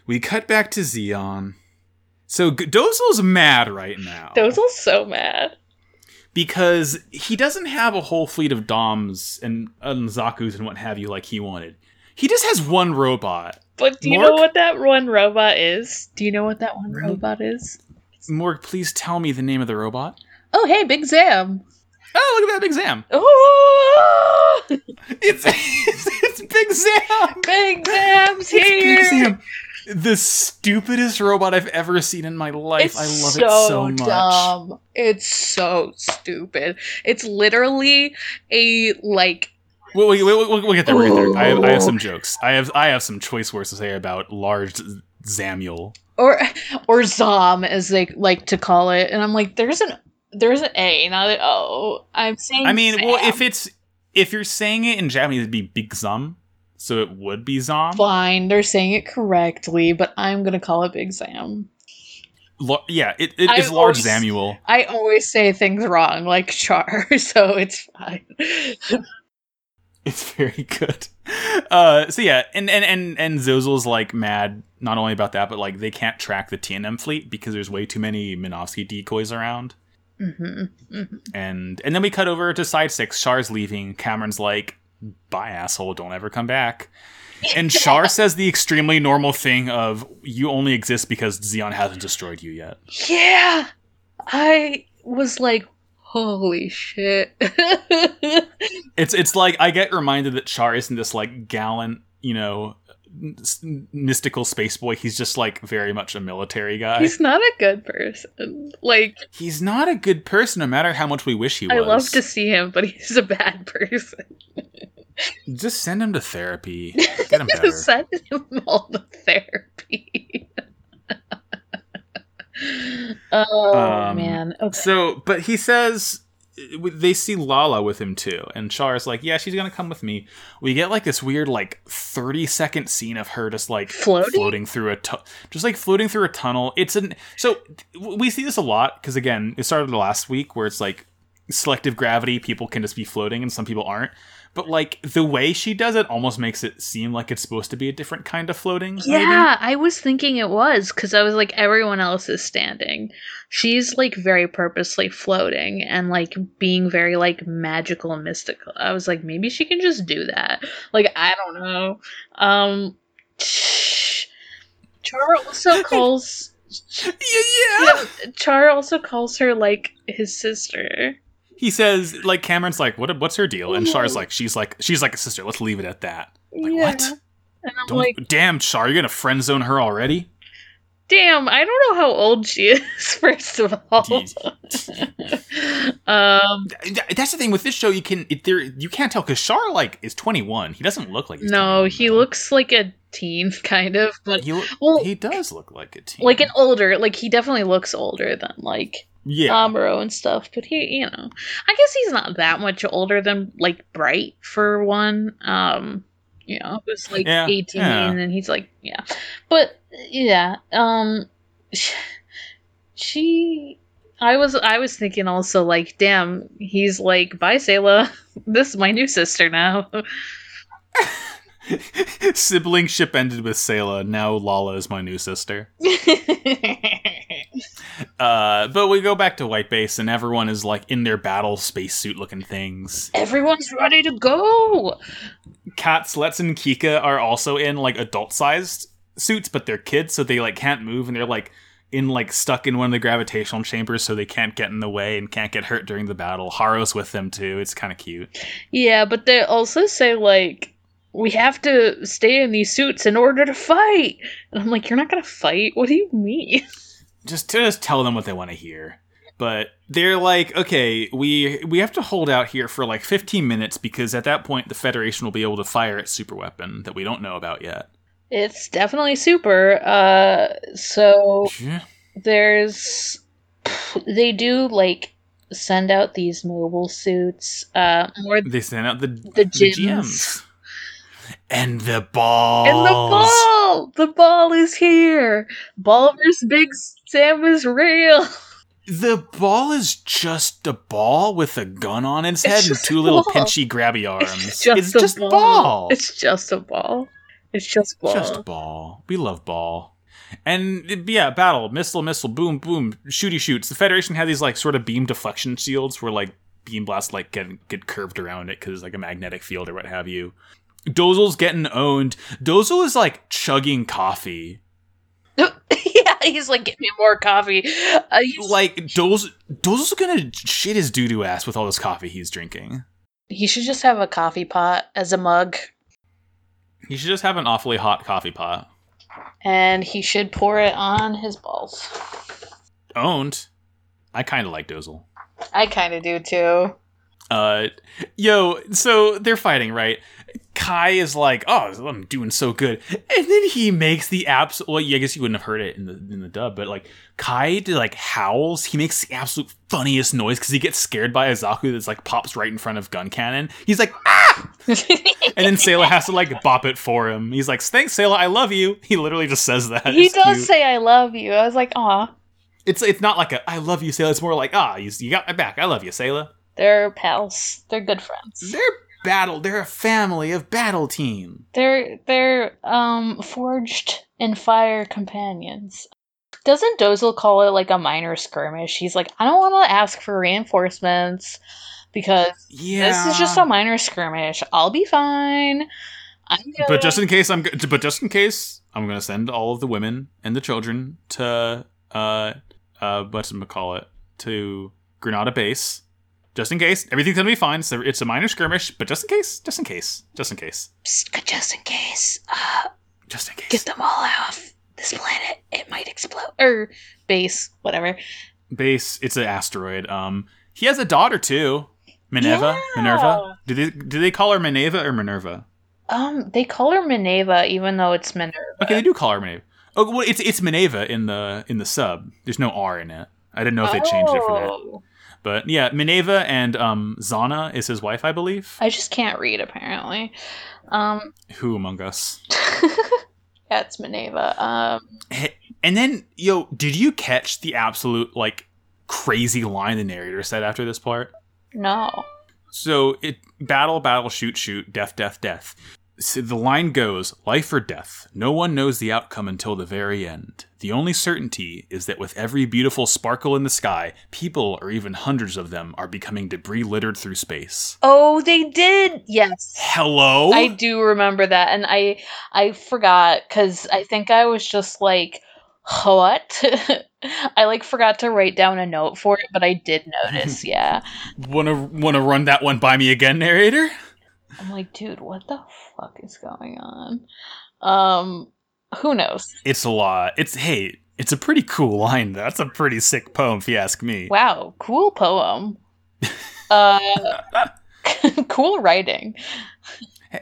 we cut back to Zeon. So G- Dozel's mad right now Dozel's so mad. because he doesn't have a whole fleet of Doms and, and Zaku's and what have you like he wanted. He just has one robot. But do you Mork? know what that one robot is? Do you know what that one Mm. robot is? Morg, please tell me the name of the robot. Oh, hey, Big Zam. Oh, look at that Big Zam! Oh, ah! <laughs> It's <laughs> it's, it's Big Zam. Big Zam's It's Big here. Zam. The stupidest robot I've ever seen in my life. It's I love so it so much. dumb. It's so stupid. It's literally a like We'll, we'll, we'll, we'll get there. We'll get there. I have, I have some jokes. I have I have some choice words to say about large Zamuel. or or Zom as they like to call it, and I'm like, there's an there's an A, not an O. I'm saying. I mean, well, if it's if you're saying it in Japanese, it'd be Big Zum, so it would be Zom. fine, they're saying it correctly, but I'm gonna call it Big Zam. Lo- yeah, it, it I large always- Zamuel. I always say things wrong, like Char, <laughs> so it's fine. <laughs> It's very good. Uh, so yeah, and and and and Dozel's like mad not only about that, but like they can't track the TNM fleet because there's way too many Minovsky decoys around. Hmm And and then we cut over to side six. Char's leaving. Cameron's like, "Bye, asshole. Don't ever come back." And Char <laughs> says the extremely normal thing of, "You only exist because Zeon hasn't destroyed you yet." Yeah, I was like, holy shit. <laughs> It's it's like I get reminded that Char isn't this like gallant, you know, mystical space boy. He's just like very much a military guy. He's not a good person. Like, He's not a good person, no matter how much we wish he was. I love to see him, but he's a bad person. <laughs> just send him to therapy. <laughs> Get him better. Send him all the therapy. <laughs> oh Um, man. Okay. So, but he says they see Lala with him too, and Char's like, "Yeah, she's gonna come with me." We get like this weird, like thirty second scene of her just like Floating? through a, tu- just like floating through a tunnel. It's an so we see this a lot because again, it started last week where it's like selective gravity, people can just be floating and some people aren't. But like the way she does it almost makes it seem like it's supposed to be a different kind of floating. maybe. Yeah, I was thinking it was because I was like, everyone else is standing. She's like very purposely floating and like being very like magical and mystical. I was like, maybe she can just do that. Like, I don't know. Um, Char also <laughs> calls. yeah, yeah. Char also calls her like his sister. He says, like Cameron's like, what? What's her deal? And Char's like, she's like, she's like a sister. Let's leave it at that. Like what? And I'm Don't, like, damn, Char, you're gonna friend zone her already? damn, I don't know how old she is. <laughs> First of all, <laughs> um, That's the thing with this show. You can it, there you can't tell because Char like is 21. He doesn't look like he's no, he though. looks like a teen, <laughs> kind of, but He, well, he does look like a teen. like an older, like he definitely looks older than like yeah. Amuro and stuff. But he, you know, I guess he's not that much older than like Bright for one. Um, you know, it was like Yeah, eighteen, yeah. and he's like, yeah, but yeah, um, she. I was I was thinking also like, damn, he's like, bye, Sayla. <laughs> This is my new sister now. <laughs> Sibling ship ended with Sayla. Now Lala is my new sister. <laughs> Uh, but we go back to White Base and everyone is like in their battle spacesuit looking things. Everyone's ready to go. Katz, Letz, and Kikka are also in like adult sized suits, but they're kids, so they like can't move and they're like in like stuck in one of the gravitational chambers, so they can't get in the way and can't get hurt during the battle. Haro's with them too. It's kind of cute. Yeah, but they also say like we have to stay in these suits in order to fight. And I'm like, you're not gonna fight? What do you mean? <laughs> Just to just tell them what they want to hear. But they're like, okay, we we have to hold out here for like 15 minutes because at that point the Federation will be able to fire its super weapon that we don't know about yet. It's definitely super. Uh, so Yeah. there's they do like send out these mobile suits. Uh, more They send out the The GMs. and the ball. and the ball. The ball is here. Ball versus Big Zam is real. The ball is just a ball with a gun on its It's head and two little pinchy grabby arms. It's just, it's a just ball. ball. It's just a ball. It's just ball. Just ball. We love ball. And yeah, battle, missile, missile, boom, boom, shooty shoots. The Federation had these like sort of beam deflection shields where like beam blasts like get get curved around it because it's like a magnetic field or what have you. Dozel's getting owned. Dozel is like chugging coffee. <laughs> he's like, give me more coffee. Uh, Like Dozel, Dozel's gonna shit his doo doo ass with all this coffee he's drinking. he should just have a coffee pot as a mug, He should just have an awfully hot coffee pot. and he should pour it on his balls. Owned. I kind of like Dozel. I kind of do too. Uh, yo, so they're fighting, right? Kai is like, "Oh, I'm doing so good," and then he makes the absolute. Well, yeah, I guess you wouldn't have heard it in the in the dub, but like Kai did, like howls. He makes the absolute funniest noise because he gets scared by a Zaku that's like pops right in front of Guncannon. He's like, "Ah!" <laughs> and then Sayla has to like bop it for him. He's like, "Thanks, Sayla, I love you." He literally just says that. he It's does cute. say "I love you." I was like, "Aw, it's it's not like a "I love you, Sayla." It's more like, "Ah, you, you got my back. I love you, Sayla." They're pals. They're good friends. They're battle. They're a family of battle team. They're they're um forged in fire companions. Doesn't Dozel call it like a minor skirmish? He's like, I don't want to ask for reinforcements because Yeah, this is just a minor skirmish. I'll be fine. I'm good. But just in case, I'm. g- But just in case, I'm gonna send all of the women and the children to uh uh what's it call it to Granada base. Just in case, everything's gonna be fine. So it's a minor skirmish, but just in case, just in case, just in case, Psst, just in case. Uh, just in case. get them all off this planet. It might explode. Or base, whatever. base. It's an asteroid. Um, he has a daughter too, Minerva. Yeah. Minerva. Do they do they call her Minerva or Minerva? Um, they call her Minerva, even though it's Minerva. Okay, they do call her Minerva. Oh, well, it's it's Minerva in the in the sub. There's no R in it. I didn't know if they changed it for that. But yeah, Minerva and um, Zena is his wife, I believe. I just can't read apparently. Um, Who among us? <laughs> yeah, it's Minerva. Um, And then, yo, did you catch the absolute like crazy line the narrator said after this part? no. So it battle, battle, shoot, shoot, death, death, death. So the line goes life or death. No one knows the outcome until the very end. The only certainty is that with every beautiful sparkle in the sky, people, or even hundreds of them, are becoming debris littered through space. Oh, they did. Yes. Hello? I do remember that and I I forgot cuz I think I was just like what? <laughs> I like forgot to write down a note for it, but I did <laughs> notice. Yeah. wanna wanna run that one by me again, narrator? I'm like, dude, what the fuck is going on? Um who knows? It's a lot. It's hey, it's a pretty cool line. That's a pretty sick poem, if you ask me. Wow, cool poem. Uh <laughs> cool writing.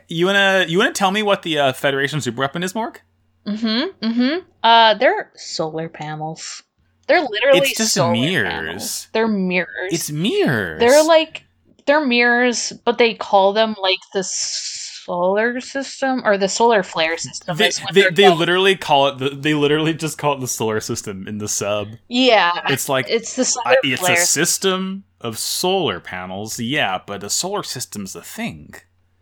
You wanna you wanna tell me what the uh, Federation super weapon is, Morg? Mhm. Mm Mhm. Uh they're solar panels. They're literally It's just mirrors. panels. They're mirrors. It's mirrors. They're like they're mirrors, but they call them like the solar system or the solar flare system. they, they, they literally call it the they literally just call it the solar system in the sub. yeah, It's like it's the solar I, it's flare. a system of solar panels, yeah, but a solar system's a thing.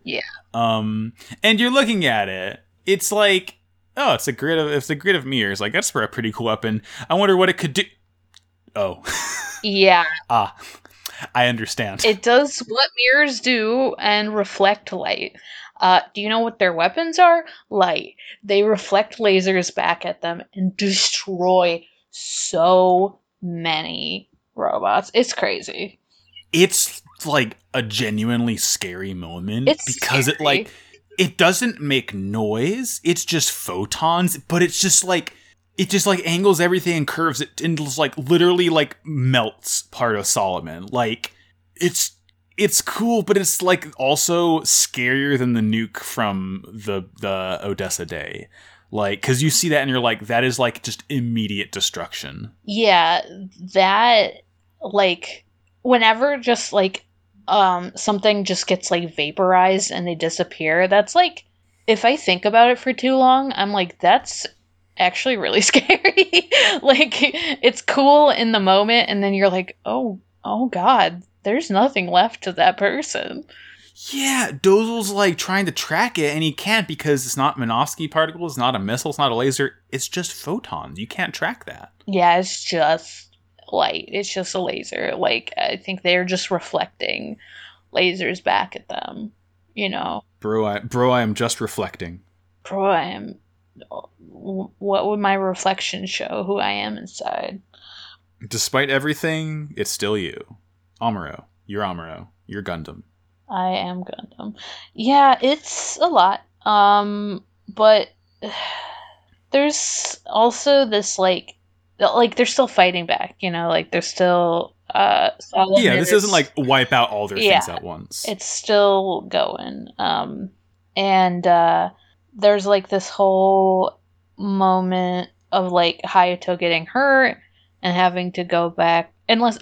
Yeah. Um, and you're looking at it, it's like, oh, it's a grid of it's a grid of mirrors. Like that's for a pretty cool weapon. I wonder what it could do. Oh, <laughs> yeah, ah, I understand. it does what mirrors do and reflect light. Uh, do you know what their weapons are? Light. They reflect lasers back at them and destroy so many robots. It's crazy. it's like a genuinely scary moment It's because it like it doesn't make noise it's just photons but it's just like it just like angles everything and curves it and just like literally like melts part of solomon. Like it's it's cool but it's like also scarier than the nuke from the the odessa day. Like because you see that and you're like that is like just immediate destruction. Yeah, that like whenever just like um something just gets like vaporized and they disappear, that's like if I think about it for too long, I'm like that's actually really <laughs> scary. like it's cool in the moment and then you're like, "Oh, oh god, there's nothing left to that person." Yeah, Dozel's like trying to track it and he can't because it's not Minovsky particles, not a missile, it's not a laser, it's just photons. You can't track that. Yeah, it's just light. It's just a laser. Like I think they're just reflecting lasers back at them, you know. Bro, I bro, I am just reflecting. Bro, I am what would my reflection show who I am inside? Despite everything, it's still you. Amuro. You're Amuro. You're Gundam. I am Gundam. Yeah, it's a lot. Um, but <sighs> there's also this like like they're still fighting back, you know, like they're still uh Yeah, this isn't like wipe out all their yeah, things at once. It's still going. Um and uh there's like this whole moment of like Hayato getting hurt and having to go back unless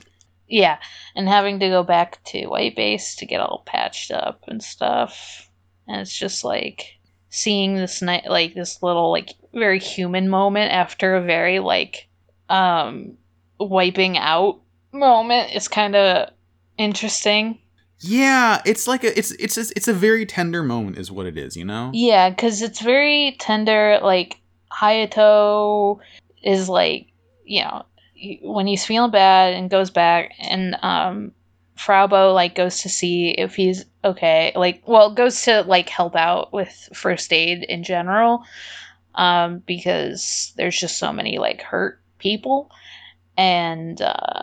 yeah, and having to go back to White Base to get all patched up and stuff. And it's just like seeing this night like this little like very human moment after a very like um wiping out moment is kind of interesting. Yeah, it's like a it's it's a, it's a very tender moment is what it is, you know? Yeah, cuz it's very tender like Hayato is like, you know, when he's feeling bad and goes back and um Frau Bow like goes to see if he's okay, like well, goes to like help out with first aid in general um because there's just so many like hurt people and uh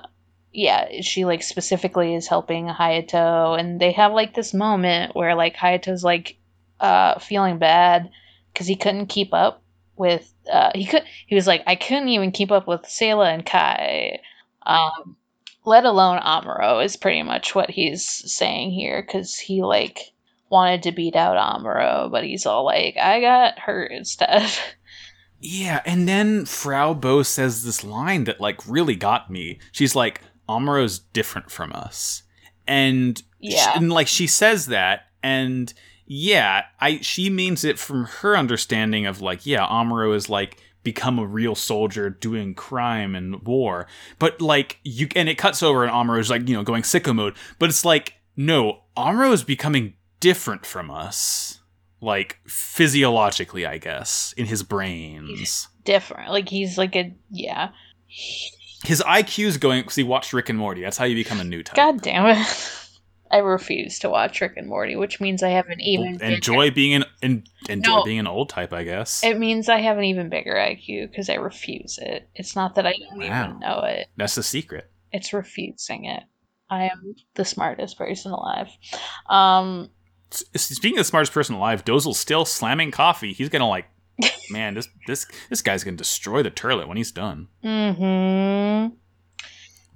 yeah, she like specifically is helping Hayato and they have like this moment where like Hayato's like uh feeling bad cuz he couldn't keep up with uh, he could he was like I couldn't even keep up with Sayla and Kai, um, let alone Amuro is pretty much what he's saying here because he like wanted to beat out Amuro, but he's all like I got hurt instead. <laughs> Yeah, and then Frau Bow says this line that like really got me. She's like Amuro's different from us, and yeah, she, and like she says that and yeah, I she means it from her understanding of like, yeah, Amuro is like become a real soldier doing crime and war. But like you and it cuts over and Amuro is like, you know, going sicko mode. But it's like, no, Amuro is becoming different from us. Like physiologically, I guess, in his brains. Different. Like he's like a yeah. His IQ's going because he watched Rick and Morty. That's how you become a new type. God damn it. <laughs> I refuse to watch Rick and Morty, which means I have an even enjoy bigger... being an en- enjoy no, being an old type, I guess. It means I have an even bigger IQ because I refuse it. It's not that I don't wow. even know it. That's the secret. It's refusing it. I am the smartest person alive. Um, Speaking of the smartest person alive, Dozel's still slamming coffee. He's gonna like, man, this this this guy's gonna destroy the turlet when he's done. Mm-hmm.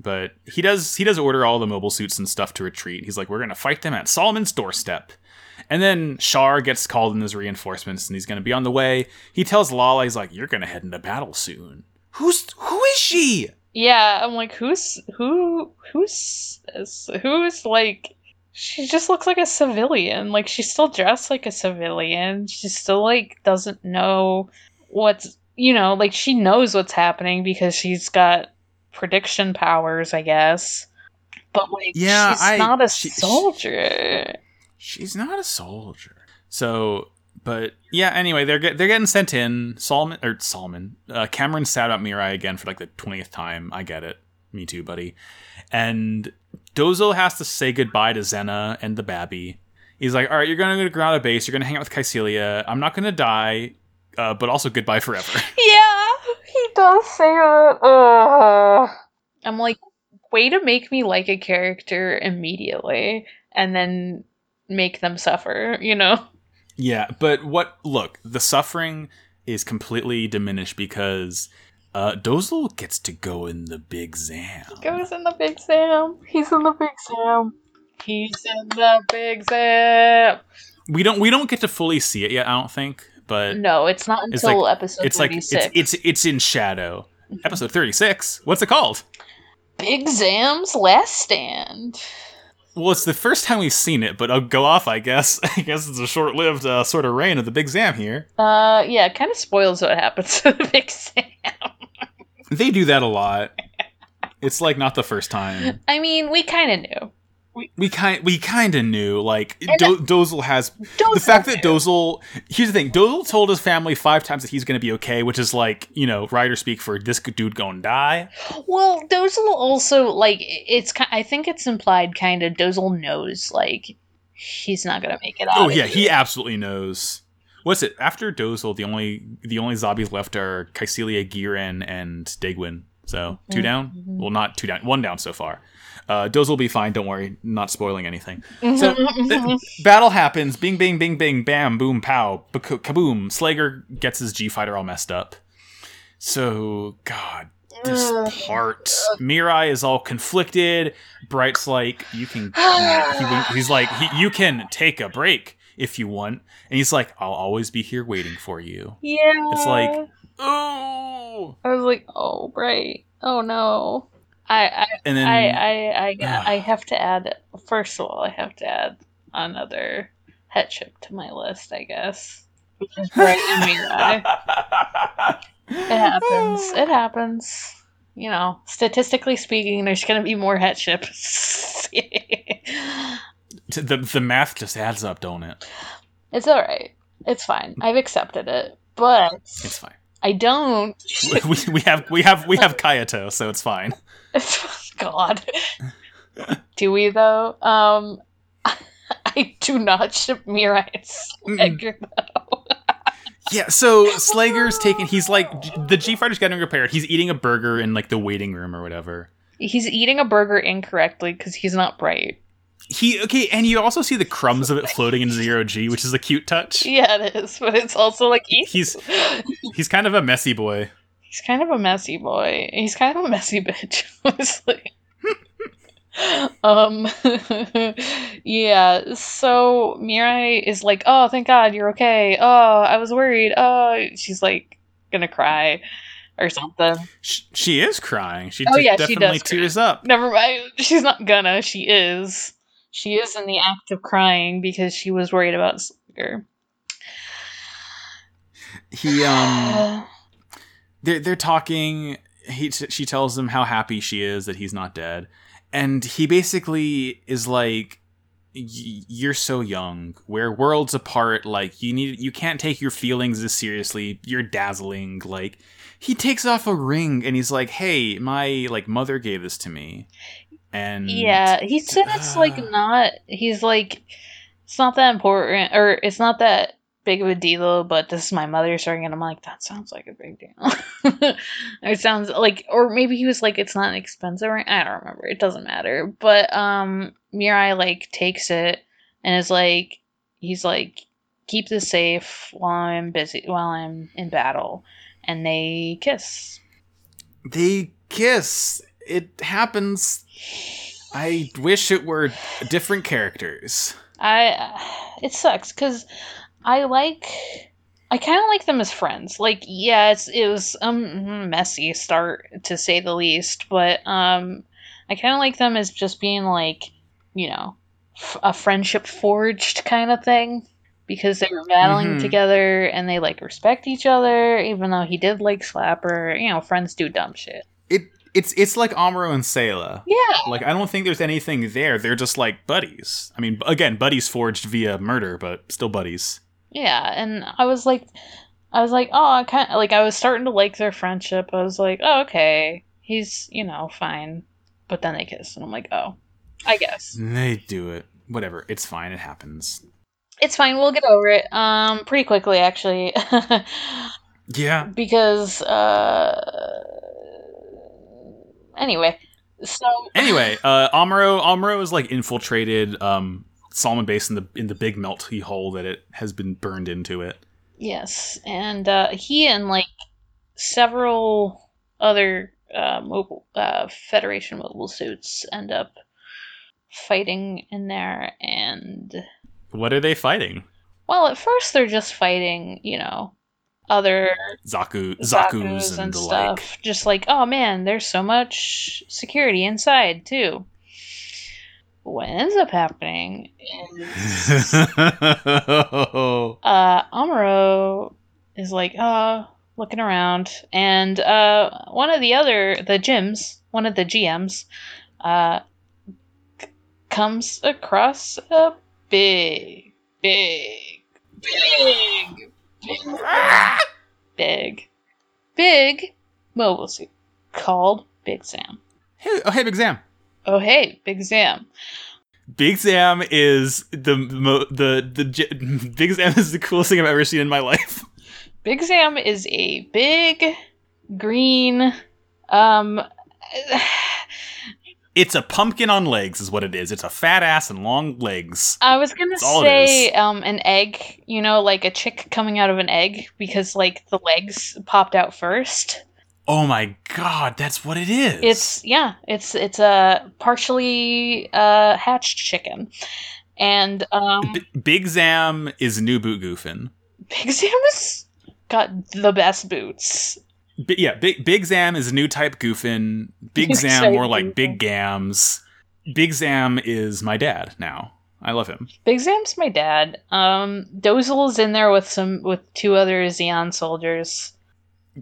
But he does he does order all the mobile suits and stuff to retreat. He's like, we're gonna fight them at Solomon's doorstep. And then Char gets called in as reinforcements and he's gonna be on the way. He tells Lala, he's like, You're gonna head into battle soon. Who's who is she? Yeah, I'm like, who's who who's? Who's like she just looks like a civilian. Like she's still dressed like a civilian. She still like doesn't know what's you know, like she knows what's happening because she's got prediction powers, I guess. But like, yeah, she's I, not a she, soldier. She's not a soldier. So, but yeah. Anyway, they're get, they're getting sent in. Solomon or Solomon. Uh, Cameron sat up Mirai again for like the twentieth time. I get it. Me too, buddy. And Dozel has to say goodbye to Zena and the Babby. He's like, "All right, you're gonna go to ground base. You're gonna hang out with Kycilia. I'm not gonna die, uh, but also goodbye forever." <laughs> <laughs> yeah, he does say that. Uh, I'm like, way to make me like a character immediately and then make them suffer, you know? Yeah, but what, look, the suffering is completely diminished because uh, Dozel gets to go in the Big Zam. He goes in the Big Zam. He's in the Big Zam. He's in the Big Zam. We don't we don't get to fully see it yet. I don't think but no, it's not until it's like, episode. It's 36. like it's it's it's in shadow. Episode thirty six. What's it called? Big Zam's Last Stand. Well, it's the first time we've seen it, but I'll go off. I guess. <laughs> I guess it's a short-lived uh, sort of reign of the Big Zam here. Uh, yeah, it kind of spoils what happens to the Big Zam. They do that a lot. It's like not the first time. I mean, we kind of knew. We kind we kind of knew like Do- Dozel has the Dozel fact that knew. Dozel. Here's the thing: Dozel told his family five times that he's going to be okay, which is like you know writer speak for this dude going to die. Well, Dozel also like it's. I think it's implied, kind of. Dozel knows like he's not gonna make it out. Oh yeah, he absolutely knows. What's it after Dozel? The only the only Zabis left are Kycilia, Giren, and Degwin. So 2 down. Mhm. Well, not two down. One down so far. Uh, Dozel will be fine. Don't worry. Not spoiling anything. So <laughs> battle happens. Bing, bing, bing, bing, bam, boom, pow, kaboom. Slegger gets his G fighter all messed up. So God, this part. Mirai is all conflicted. Bright's like, you can. he, he's like, he, you can take a break if you want, and he's like, I'll always be here waiting for you. yeah, It's like- Oh, I was like, oh right, oh no. I I and then I I I, <sighs> Ugh. I have to add. First of all, I have to add another headship to my list. I guess, which is Bright and Mirai. <laughs> It happens. It happens. You know, statistically speaking, there's going to be more headships. <laughs> the the math just adds up, don't it? it's all right. It's fine. I've accepted it, but It's fine. I don't. we, we have we have we have Kayato, so it's fine. <laughs> God. do we though? Um, <laughs> I do not ship Mirai and Slegger though. <laughs> Yeah, so Slegger's taking. He's like the G fighter's getting repaired. He's eating a burger in like the waiting room or whatever. He's eating a burger incorrectly because he's not bright. He okay, and you also see the crumbs of it floating in zero G, which is a cute touch. Yeah, it is, but it's also like he's He's <laughs> he's kind of a messy boy. he's kind of a messy boy. He's kind of a messy <laughs> bitch, honestly. <laughs> um yeah so mirai is like oh thank god you're okay oh i was worried oh she's like gonna cry or something Sh- she is crying. She Oh, yeah, she definitely cry. tears up. never mind she's not gonna she is she is in the act of crying because she was worried about Slegger. He um, <sighs> they're they're talking. He she tells him how happy she is that he's not dead, and he basically is like, "You're so young. We're worlds apart. Like you need you can't take your feelings this seriously. You're dazzling." Like he takes off a ring and he's like, "Hey, my like mother gave this to me," and Yeah, he said it's like uh, not. He's like, it's not that important, or it's not that big of a deal. But this is my mother's ring, and I'm like, that sounds like a big deal. <laughs> it sounds like, or maybe he was like, it's not an expensive ring. I don't remember. It doesn't matter. But um, Mirai like takes it and is like, he's like, keep this safe while I'm busy, while I'm in battle, and they kiss. they kiss. It happens. I wish it were different characters. I it sucks because I like I kind of like them as friends. Like, yeah, it's it was a um, messy start to say the least, but um, I kind of like them as just being like, you know, f- a friendship forged kind of thing because they were battling Mhm. together and they like respect each other, even though he did like Slapper. You know, friends do dumb shit. It it's it's like Amuro and Sayla. Yeah, Like I don't think there's anything there. They're just like buddies. I mean, again, buddies forged via murder, but still buddies. Yeah, and I was like, I was like, oh, I kind of like I was starting to like their friendship. I was like, oh, okay, he's you know fine, but then they kiss, and I'm like, oh, I guess They do it. Whatever. It's fine. It happens. it's fine. We'll get over it. Um, pretty quickly actually, <laughs> Yeah. because uh, anyway, so Anyway, uh, Amuro Amuro is like infiltrated um Solomon Base in the in the big melty hole that it has been burned into it. yes, and uh, he and like several other uh, mobile uh, Federation mobile suits end up fighting in there, and What are they fighting? well, at first they're just fighting, you know, other Zaku Zaku's Zaku's and, and stuff. like. Just like, oh man, there's so much security inside too. what ends up happening <laughs> is uh, Amuro is like, uh, looking around, and uh, one of the other, the GMs, one of the GMs, uh, c- comes across a big, big, big, big, big, mobile suit called Big Zam. hey, oh, hey, Big Zam. Oh, hey, Big Zam. Big Zam is the mo- the the j- <laughs> Big Zam is the coolest thing I've ever seen in my life. <laughs> Big Zam is a big green um It's a pumpkin on legs, is what it is. It's a fat ass and long legs. I was gonna That's say um an egg, you know, like a chick coming out of an egg because like the legs popped out first. Oh my god, that's what it is. It's yeah, it's it's a partially uh hatched chicken. And um B- Big Zam is new boot goofing. Big Zam has got the best boots. B- yeah, Big Big Zam is a new type goofing. Big Zam more like. Big Gams. Big Zam is my dad now. I love him. Big Zam's my dad. Um Dozel's in there with some with two other Zeon soldiers.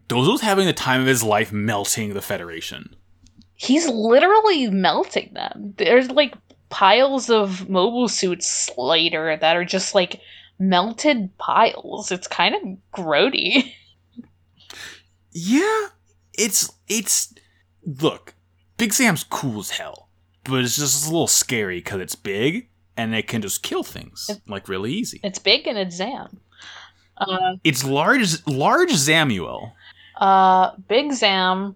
Dozel's having the time of his life melting the Federation. He's literally melting them. There's like piles of mobile suits later that are just like melted piles. It's kind of grody. <laughs> Yeah, it's it's look, Big Zam's cool as hell, but it's just a little scary because it's big and it can just kill things like really easy. It's big and it's Zam. Uh, It's large, large Zamuel. uh, Big Zam.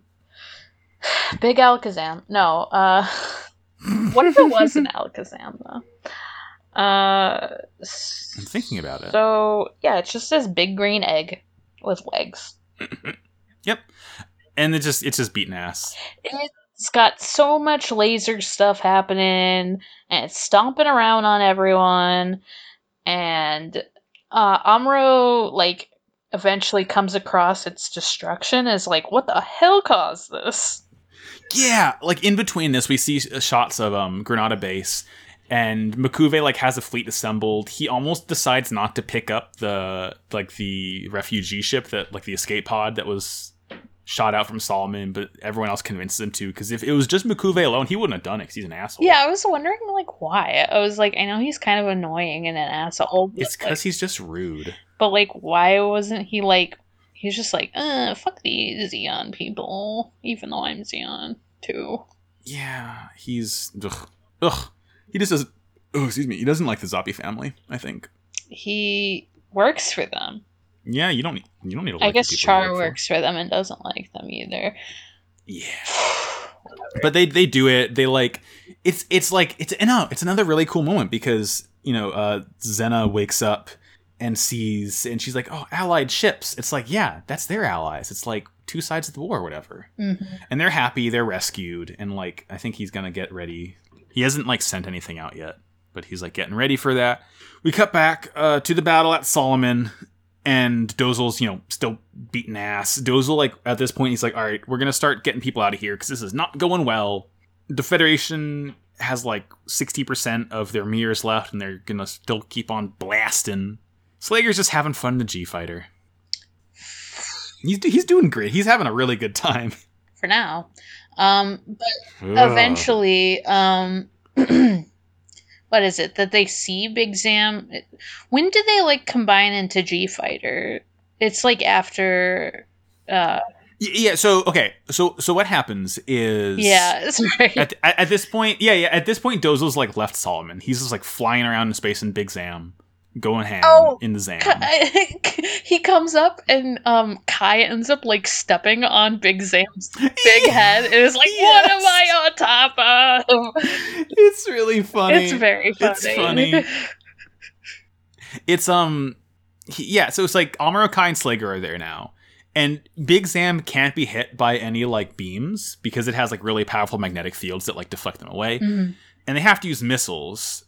Big Alakazam. No, uh, <laughs> what if it was an Alakazam though? Uh, I'm thinking about it. So yeah, it's just this big green egg with legs. <laughs> Yep, and it just it's just beating ass. It's got so much laser stuff happening, and it's stomping around on everyone. And uh, Amuro like eventually comes across its destruction. Is like, what the hell caused this? Yeah, like in between this, we see shots of um Granada base, and Makuve like has a fleet assembled. He almost decides not to pick up the like the refugee ship that like the escape pod that was shot out from Solomon, but everyone else convinces him to. Because if it was just Makuve alone, he wouldn't have done it. 'cause he's an asshole. Yeah, I was wondering like why. I was like, I know he's kind of annoying and an asshole, but, it's like, because he's just rude. but like, why wasn't he like? He's just like, uh, fuck these Zeon people, even though I'm Zeon too. Yeah, he's ugh, ugh. He just doesn't. Oh, excuse me. He doesn't like the Zabi family. I think. He works for them. Yeah, you don't. You don't need to. Like I guess Char work works for them and doesn't like them either. Yeah. but they they do it they like it's it's like it's no it's another really cool moment because you know uh Zena wakes up and sees and she's like oh allied ships it's like yeah that's their allies it's like two sides of the war or whatever Mhm. and they're happy they're rescued and like i think he's gonna get ready he hasn't like sent anything out yet but he's like getting ready for that we cut back uh to the battle at solomon and Dozel's, you know, still beating ass. Dozel, like, at this point, he's like, all right, we're to start getting people out of here because this is not going well. The Federation has like 60% of their mirrors left and they're to still keep on blasting. Slegger's just having fun in the G Fighter. He's, he's doing great. He's having a really good time. For now. Um, but eventually, um, <clears throat> what is it that they see Big Zam? When do they like combine into G Fighter? It's like after. Uh, Yeah, so, okay. So, so what happens is. yeah, <laughs> right. At, at, at this point, yeah, yeah. At this point, Dozel's like left Solomon. He's just like flying around in space in Big Zam, going ham Oh, in the Zam. <laughs> he comes up and um Kai ends up like stepping on Big Zam's big <laughs> head and is like, "What am I on top of?" <laughs> It's really funny. It's very funny. It's funny. It's um, he, yeah. So it's like Amuro Kai and Slegger are there now, and Big Zam can't be hit by any like beams because it has like really powerful magnetic fields that like deflect them away, Mhm. and they have to use missiles.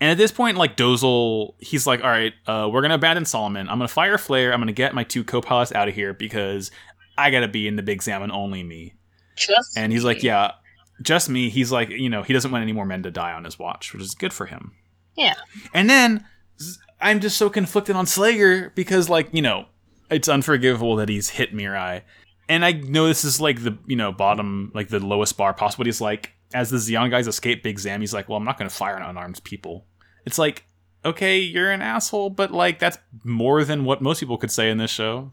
And at this point, like Dozel, he's like, "All right, uh, we're gonna abandon Solomon. I'm gonna fire a flare. I'm gonna get my two co-pilots out of here because I gotta be in the Big Zam and only me." Just And he's like, "Yeah, just me. He's like, you know, he doesn't want any more men to die on his watch, which is good for him. Yeah. And then I'm just so conflicted on Slegger because, like, you know, it's unforgivable that he's hit Mirai. And I know this is like the, you know, bottom, like the lowest bar possible. But he's like, as the Zeon guys escape Big Zam, he's like, well, I'm not going to fire on unarmed people. It's like, okay, you're an asshole, but like, that's more than what most people could say in this show.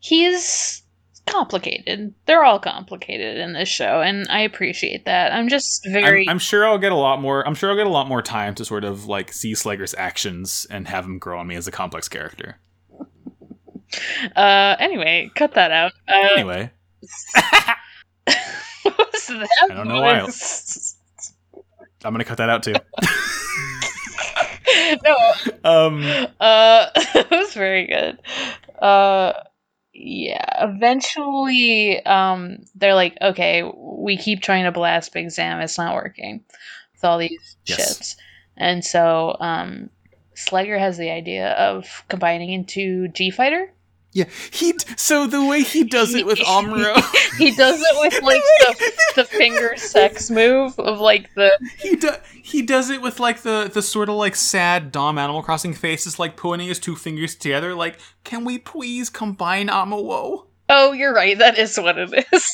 He's complicated. They're all complicated in this show, and I appreciate that. I'm just very. I'm, I'm sure I'll get a lot more. I'm sure I'll get a lot more time to sort of like see Slegger's actions and have him grow on me as a complex character. Uh, anyway, cut that out. Uh, Anyway, <laughs> <laughs> what was that? I don't know why. I'm gonna cut that out too. <laughs> no, <laughs> Um, uh, <laughs> it was very good. Uh, yeah. Eventually, um, they're like, okay, we keep trying to blast Big Zam, it's not working with all these Yes. ships, and so um, Slegger has the idea of combining into G Fighter. Yeah, he. d- So the way he does it with <laughs> Amuro, He does it with <laughs> like the the finger sex move of like the he do, he does it with like the the sort of like sad Dom Animal Crossing faces, like pointing his two fingers together, like, "Can we please combine Amuwo?" oh, you're right, that is what it is.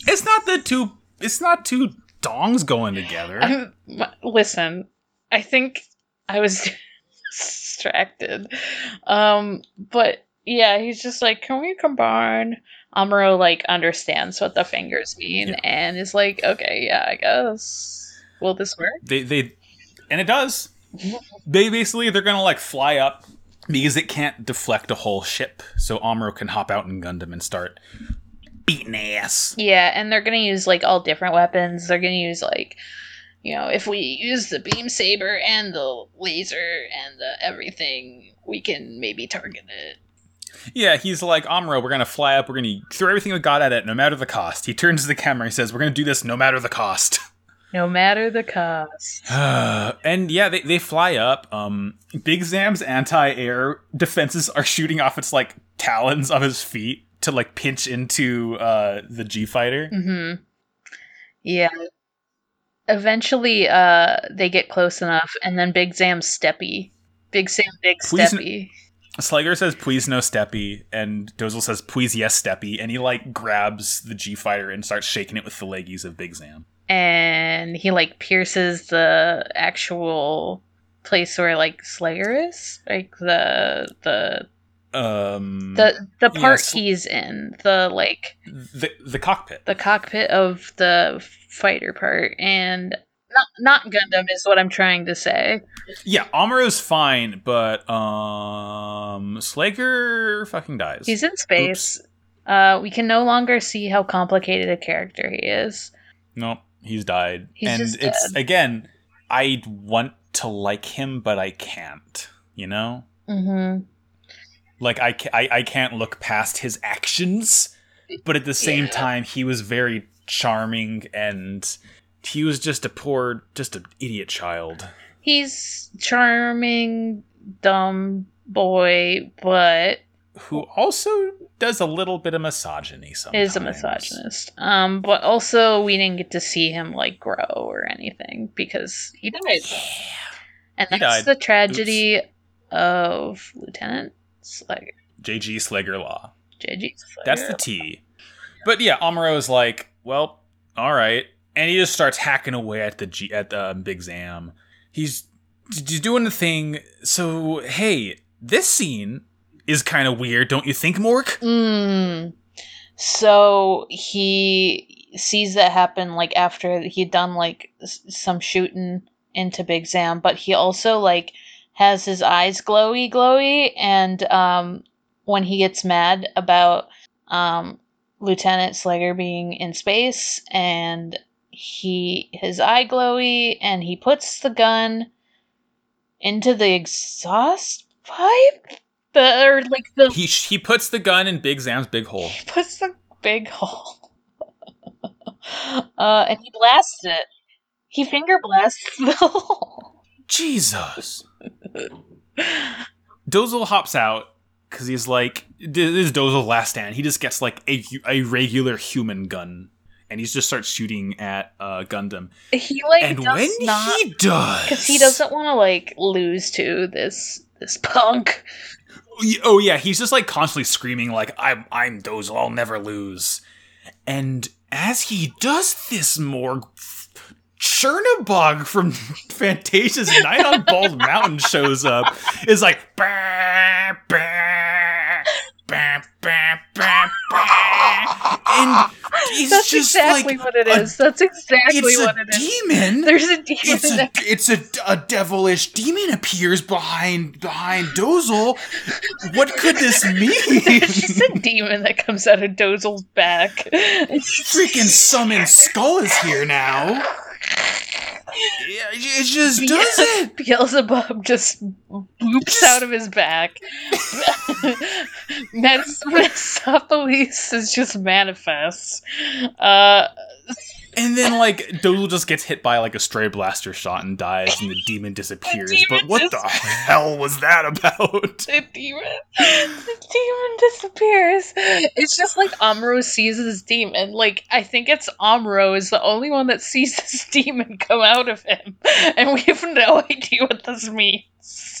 <laughs> It's not the two. It's not two dongs going together. I'm, listen, I think I was distracted. Um, but yeah, he's just like, can we combine? Amuro like understands what the fingers mean Yeah. and is like, okay, yeah, I guess. Will this work? they they and it does they basically they're gonna like fly up because it can't deflect a whole ship so amuro can hop out in gundam and start beating ass Yeah, and they're gonna use like all different weapons. They're gonna use like, you know, if we use the beam saber and the laser and the everything, we can maybe target it. Yeah he's like amuro we're gonna fly up we're gonna throw everything we got at it no matter the cost he turns to the camera and says we're gonna do this no matter the cost <laughs> No matter the cost. <sighs> and yeah they, they fly up um big zam's anti-air defenses are shooting off its like talons of his feet to like pinch into uh the g fighter Mm-hmm. Yeah. Eventually, uh, they get close enough, and then Big Zam Steppy. Big Zam Big Please- Steppy. Slegger says, "Please no Steppy," and Dozel says, "Please yes Steppy," and he like grabs the G fighter and starts shaking it with the leggies of Big Zam. And he like pierces the actual place where like Slegger is, like the the Um, the the part Yes. he's in, the like the the cockpit. the cockpit of the fighter part, and not not Gundam is what I'm trying to say. Yeah, Amuro's fine, but um, Slegger fucking dies. He's in space. Uh, we can no longer see how complicated a character he is. nope, he's died, He's and it's dead. again. I want to like him, but I can't. You know, Mm-hmm. like I I, I can't look past his actions, but at the same Yeah. time, he was very charming and he was just a poor, just an idiot child. He's charming, dumb boy, but Who also does a little bit of misogyny sometimes. is a misogynist. Um, but also we didn't get to see him like grow or anything because he died. And He that's died. the tragedy of Lieutenant Slegger. JG Slegger Law. JG Slegger. That's the T. But yeah, Amuro is like, well, all right, and he just starts hacking away at the G at the um, Big Zam. He's, he's doing the thing. So hey, this scene is kind of weird, don't you think, Mork? Mm. So he sees that happen like after he'd done like s- some shooting into Big Zam, but he also like has his eyes glowy glowy and um when he gets mad about um Lieutenant Slegger being in space and he his eye glowy and he puts the gun into the exhaust pipe the or like the He he puts the gun in Big Zam's big hole. he puts the big hole. <laughs> uh, and he blasts it. He finger blasts <laughs> the hole. Jesus. Dozel hops out because he's like, this is Dozel's last stand. He just gets like a, a regular human gun and he just starts shooting at uh, Gundam. He like and does when not he does, because he doesn't want to like lose to this this punk. Oh yeah, he's just like constantly screaming like I'm I'm Dozel, I'll never lose. And as he does this more Chernobog from <laughs> Fantasia's Night on Bald <laughs> Mountain shows up is like bah, bah, bah, bah, bah. And <laughs> he's That's just exactly like what it a- is. That's exactly what a it is. demon There's a demon. it's a it's a, a devilish demon appears behind behind Dozel. What could this <laughs> mean? It's just a demon that comes out of Dozel's back. Freaking summon Skull is here now. Yeah, it just does it. <laughs> Beelzebub just boops out of his back. <laughs> Mephistopheles is just manifest. Uh, And then like Dozel just gets hit by like a stray blaster shot and dies, and the demon disappears. demon but what just- the hell was that about? the demon, the demon disappears. It's just like Amuro sees this demon. Like I think it's Amuro is the only one that sees this <laughs> demon come out of him, and we have no <laughs> idea what this means.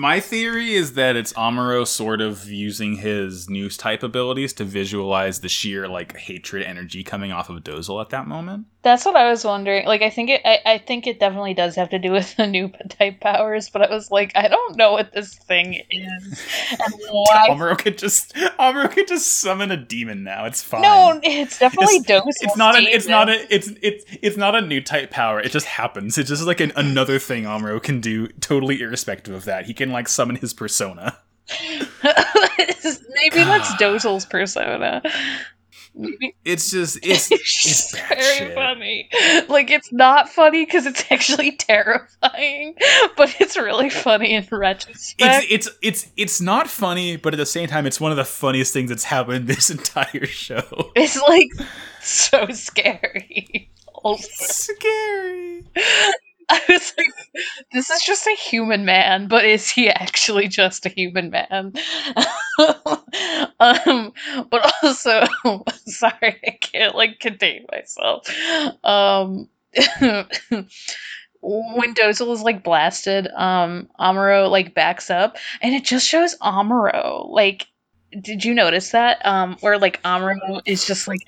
My theory is that it's Amuro sort of using his news type abilities to visualize the sheer like hatred energy coming off of Dozel at that moment. That's what I was wondering. Like, I think it, I, I think it definitely does have to do with <laughs> the new type powers, but I was like, I don't know what this thing is and <laughs> why. Amuro could just Amuro could just summon a demon now. It's fine. No, it's definitely It's- it's not a it's not a it's it's it's not a new type power. It just happens. It's just like an, another thing Amuro can do, totally irrespective of that. He can like summon his persona. <laughs> Maybe that's Dozel's persona. It's just <laughs> it's it's it's very shit. funny. Like it's not funny because it's <laughs> actually terrifying, but it's really funny in retrospect. It's it's it's it's not funny, but at the same time, it's one of the funniest things that's happened <laughs> this entire show. It's, like so scary. Also. Scary. <laughs> I was like, this is just a human man, but is he actually just a human man? <laughs> um, but also, <laughs> sorry, I can't like contain myself. Um, when Dozel is like blasted, um, Amuro like backs up, and it just shows Amuro. Like, did you notice that? Um, where like Amuro is just like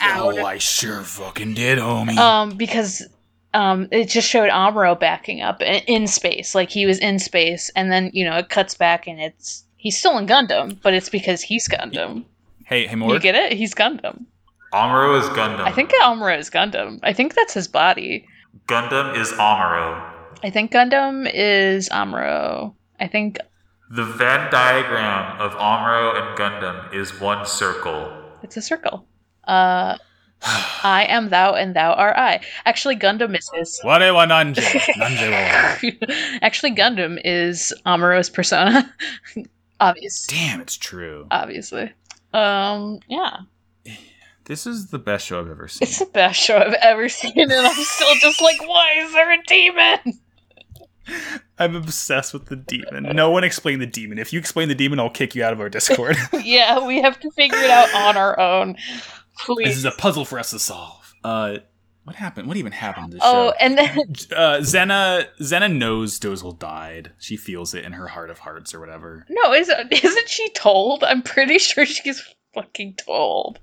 Out. Oh, I sure fucking did, homie. um, because um, it just showed Amuro backing up in space, like he was in space, and then you know it cuts back and it's he's still in Gundam, but it's because he's Gundam. hey, hey, You get it? He's Gundam. Amuro is Gundam. I think Amuro is Gundam. I think that's his body. Gundam is Amuro. I think Gundam is Amuro. I think The Venn diagram of Amuro and Gundam is one circle. it's a circle. Uh, I am thou, and thou are I. Actually, Gundam is his. Nanje. Nanje wa. <laughs> Actually, Gundam is Amuro's persona. <laughs> Obvious, Damn, it's true. obviously. Um, yeah, This is the best show I've ever seen. it's the best show I've ever seen, and I'm still just like, why is there a demon? <laughs> I'm obsessed with the demon. No one explain the demon. If you explain the demon, I'll kick you out of our Discord. yeah, we have to figure it out on our own. This is a puzzle for us to solve. Uh, what happened? What even happened to this Oh, show? and then <laughs> uh, Zena Zena knows Dozel died. She feels it in her heart of hearts or whatever. no, is isn't she told? I'm pretty sure she's fucking told.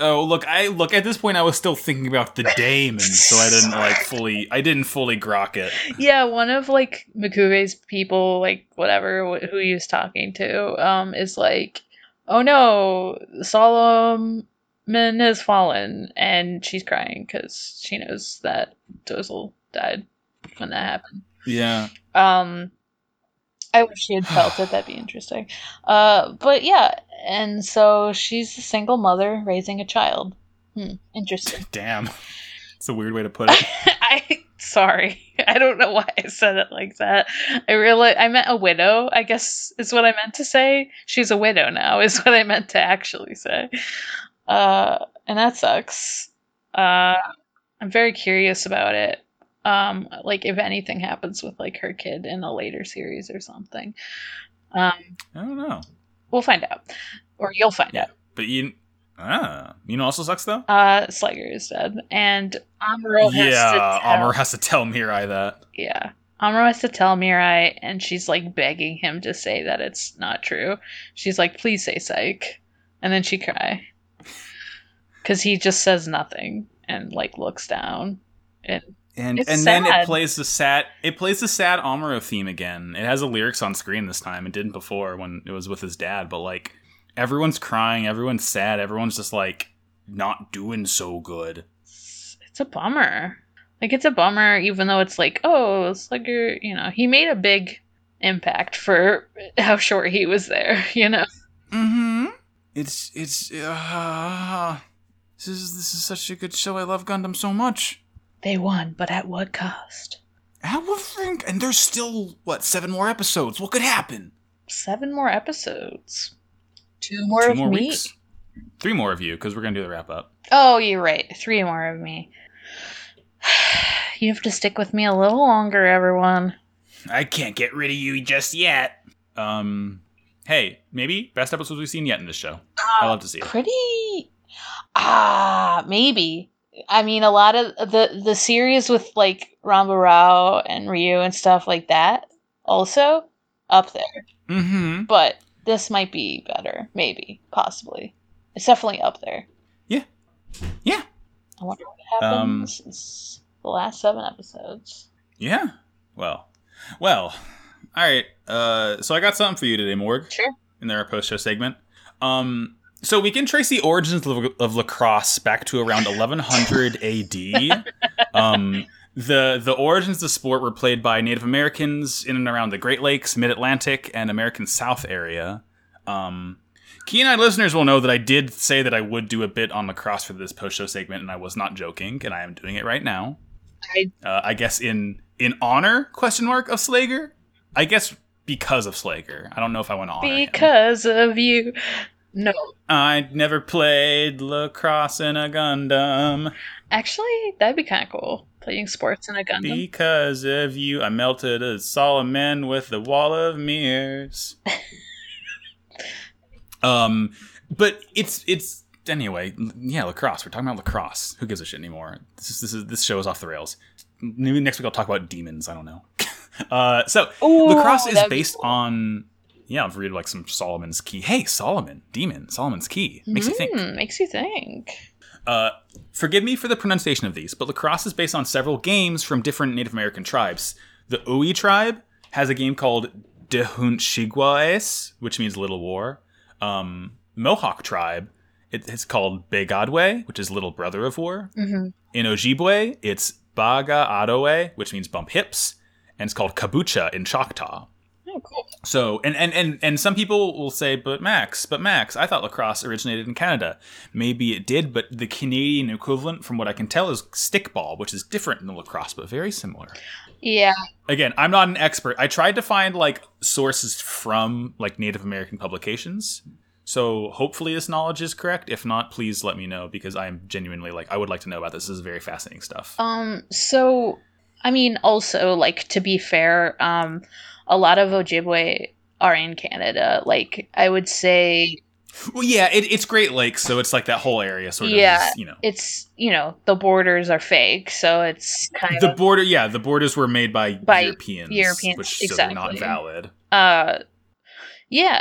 Oh, look, I look at this point I was still thinking about the daemon, so I didn't like fully I didn't fully grok it. Yeah, one of like M'Quve's people, like whatever wh- who he was talking to, um, is like, "Oh no, Solomon has fallen," and she's crying because she knows that Dozel died when that happened. Yeah. Um, I wish she had <sighs> felt it. That'd be interesting. Uh, but yeah, and so she's a single mother raising a child. Hmm, interesting. <laughs> Damn. It's a weird way to put it. <laughs> I sorry. I don't know why I said it like that. I really I meant a widow, I guess is what I meant to say. She's a widow now is what I meant to actually say. Uh and that sucks. Uh I'm very curious about it. Um like if anything happens with like her kid in a later series or something. Um I don't know. we'll find out. Or you'll find out. But you Ah, you know, also sucks though. Uh, Slegger is dead, and Amuro has yeah, to tell, Amuro has to tell Mirai that. yeah, Amuro has to tell Mirai, and she's like begging him to say that it's not true. She's like, "Please say psych," and then she cry because he just says nothing and like looks down. And And and then it plays the sad it plays the sad Amuro theme again. It has the lyrics on screen this time. It didn't before when it was with his dad, but like everyone's crying, everyone's sad, everyone's just like not doing so good. it's, it's a bummer. Like it's a bummer, even though it's like, oh, Slegger, you know, he made a big impact for how short he was there. <laughs> You know. Mm-hmm. It's it's uh, this is this is such a good show. I love Gundam so much. They won, but at what cost? I would think, and there's still what seven more episodes. What could happen? Seven more episodes. Two more Two of more me. weeks. Three more of you because we're gonna do the wrap up. Oh, you're right. Three more of me. <sighs> You have to stick with me a little longer, everyone. I can't get rid of you just yet. Um, hey, maybe best episodes we've seen yet in this show. I love to see it. Pretty. Ah, maybe. I mean, a lot of the the series with like Ramba Ral and Ryu and stuff like that, also up there. Mm-hmm. But this might be better, maybe, possibly. It's definitely up there. Yeah. Yeah. I wonder what Um, happens. It's the last seven episodes. Yeah. Well, well. All right. Uh, so I got something for you today, Morg. Sure. in their post show segment. Um, so we can trace the origins of, of lacrosse back to around <laughs> 1100 AD. Um, the the origins of the sport were played by Native Americans in and around the Great Lakes, Mid Atlantic, and American South area. Um, and listeners will know that I did say that I would do a bit on lacrosse for this post show segment, and I was not joking, and I am doing it right now. I- uh, I guess in in honor question mark of Slegger. I guess because of Slegger. I don't know if I want to honor him. Because of you. No. I never played lacrosse in a Gundam. Actually, that'd be kind of cool. Playing sports in a Gundam. Because of you, I melted a Solomon with the wall of mirrors. <laughs> um, but it's it's anyway. Yeah, lacrosse. We're talking about lacrosse. Who gives a shit anymore? This is this is this show is off the rails. Maybe next week I'll talk about demons. I don't know. <laughs> <laughs> uh, so Ooh, lacrosse is based cool. on. Yeah, I've read like some Solomon's Key. Hey, Solomon, demon, Solomon's Key. Makes you think. Mm, Makes you think. Uh, forgive me for the pronunciation of these, but lacrosse is based on several games from different Native American tribes. The Owi tribe has a game called Dehunchiguaes, which means Little War. Um, Mohawk tribe, it- it's called Begadwe, which is Little Brother of War. hmm In Ojibwe, it's Baga Adowe, which means bump hips, and it's called Kabucha in Choctaw. Oh, cool. So, and, and and and some people will say, but Max, but Max, I thought lacrosse originated in Canada. Maybe it did, but the Canadian equivalent, from what I can tell, is stickball, which is different than lacrosse, but very similar. Yeah. Again, I'm not an expert. I tried to find like sources from like Native American publications. So hopefully this knowledge is correct. If not, please let me know because I am genuinely like I would like to know about this. This is very fascinating stuff. Um. So, I mean, also, like to be fair, um, a lot of Ojibwe are in Canada. Like, I would say Well, yeah, it, it's Great Lakes, so it's like that whole area sort of. Yeah. is, you know. it's you know the borders are fake, so it's kind the of the border yeah the borders were made by, By europeans Europeans, which so they're not valid uh, yeah.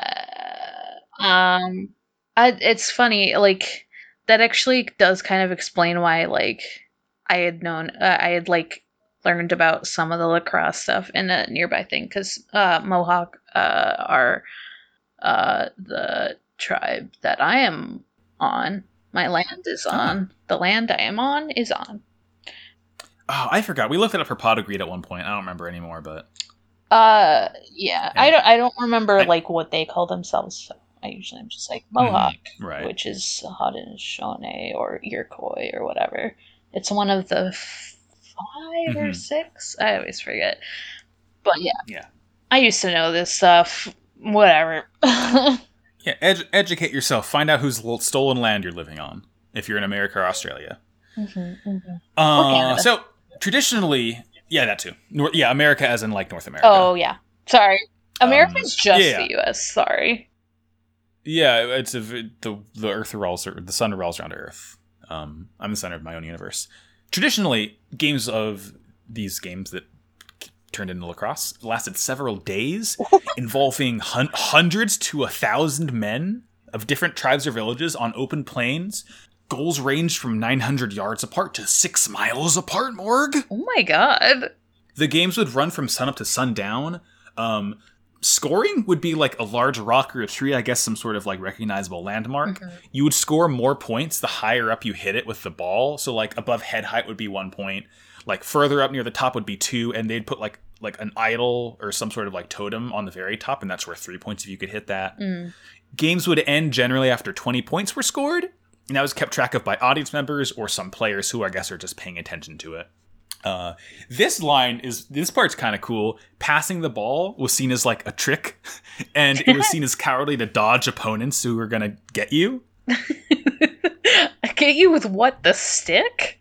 Um, I it's funny like that actually does kind of explain why like I had known uh, I had like learned about some of the lacrosse stuff in a nearby thing because uh, Mohawk uh, are uh, the tribe that I am on. My land is on. The land I am on is on. oh i forgot we looked it up for Pod of Greed at one point i don't remember anymore but Uh, yeah. I don't. I don't remember I- Mm-hmm. like what they call themselves. So I usually am just like Mohawk, right which is Haudenosaunee or Iroquois or whatever. It's one of the f- 5 or Mhm. six. I always forget. But yeah, Yeah. I used to know this stuff. Whatever. <laughs> yeah ed- educate yourself find out whose stolen land you're living on if you're in america or australia Mhm, mhm. uh, Canada. so traditionally yeah that too Nor- yeah america as in like north america Oh yeah. Sorry. America's just Um, yeah. the U.S. Sorry. Yeah, it's a, the the Earth revolves the sun revolves around Earth. Um, I'm the center of my own universe. Traditionally, games of these games that turned into lacrosse lasted several days, <laughs> involving hun- hundreds to a thousand men of different tribes or villages on open plains. Goals ranged from 900 yards apart to six miles apart. Morg. Oh my god. The games would run from sunup to sundown. Um, scoring would be like a large rock or a tree, I guess some sort of like recognizable landmark. Mm-hmm. You would score more points the higher up you hit it with the ball. So like above head height would be one point, like further up near the top would be two, and they'd put like like an idol or some sort of like totem on the very top, and that's worth three points if you could hit that. Mm. Games would end generally after 20 points were scored, and that was kept track of by audience members or some players who I guess are just paying attention to it. Uh, this line is this part's kind of cool. Passing the ball was seen as like a trick, <laughs> and it was seen as cowardly to dodge opponents who were gonna get you <laughs> Get you with what? The stick?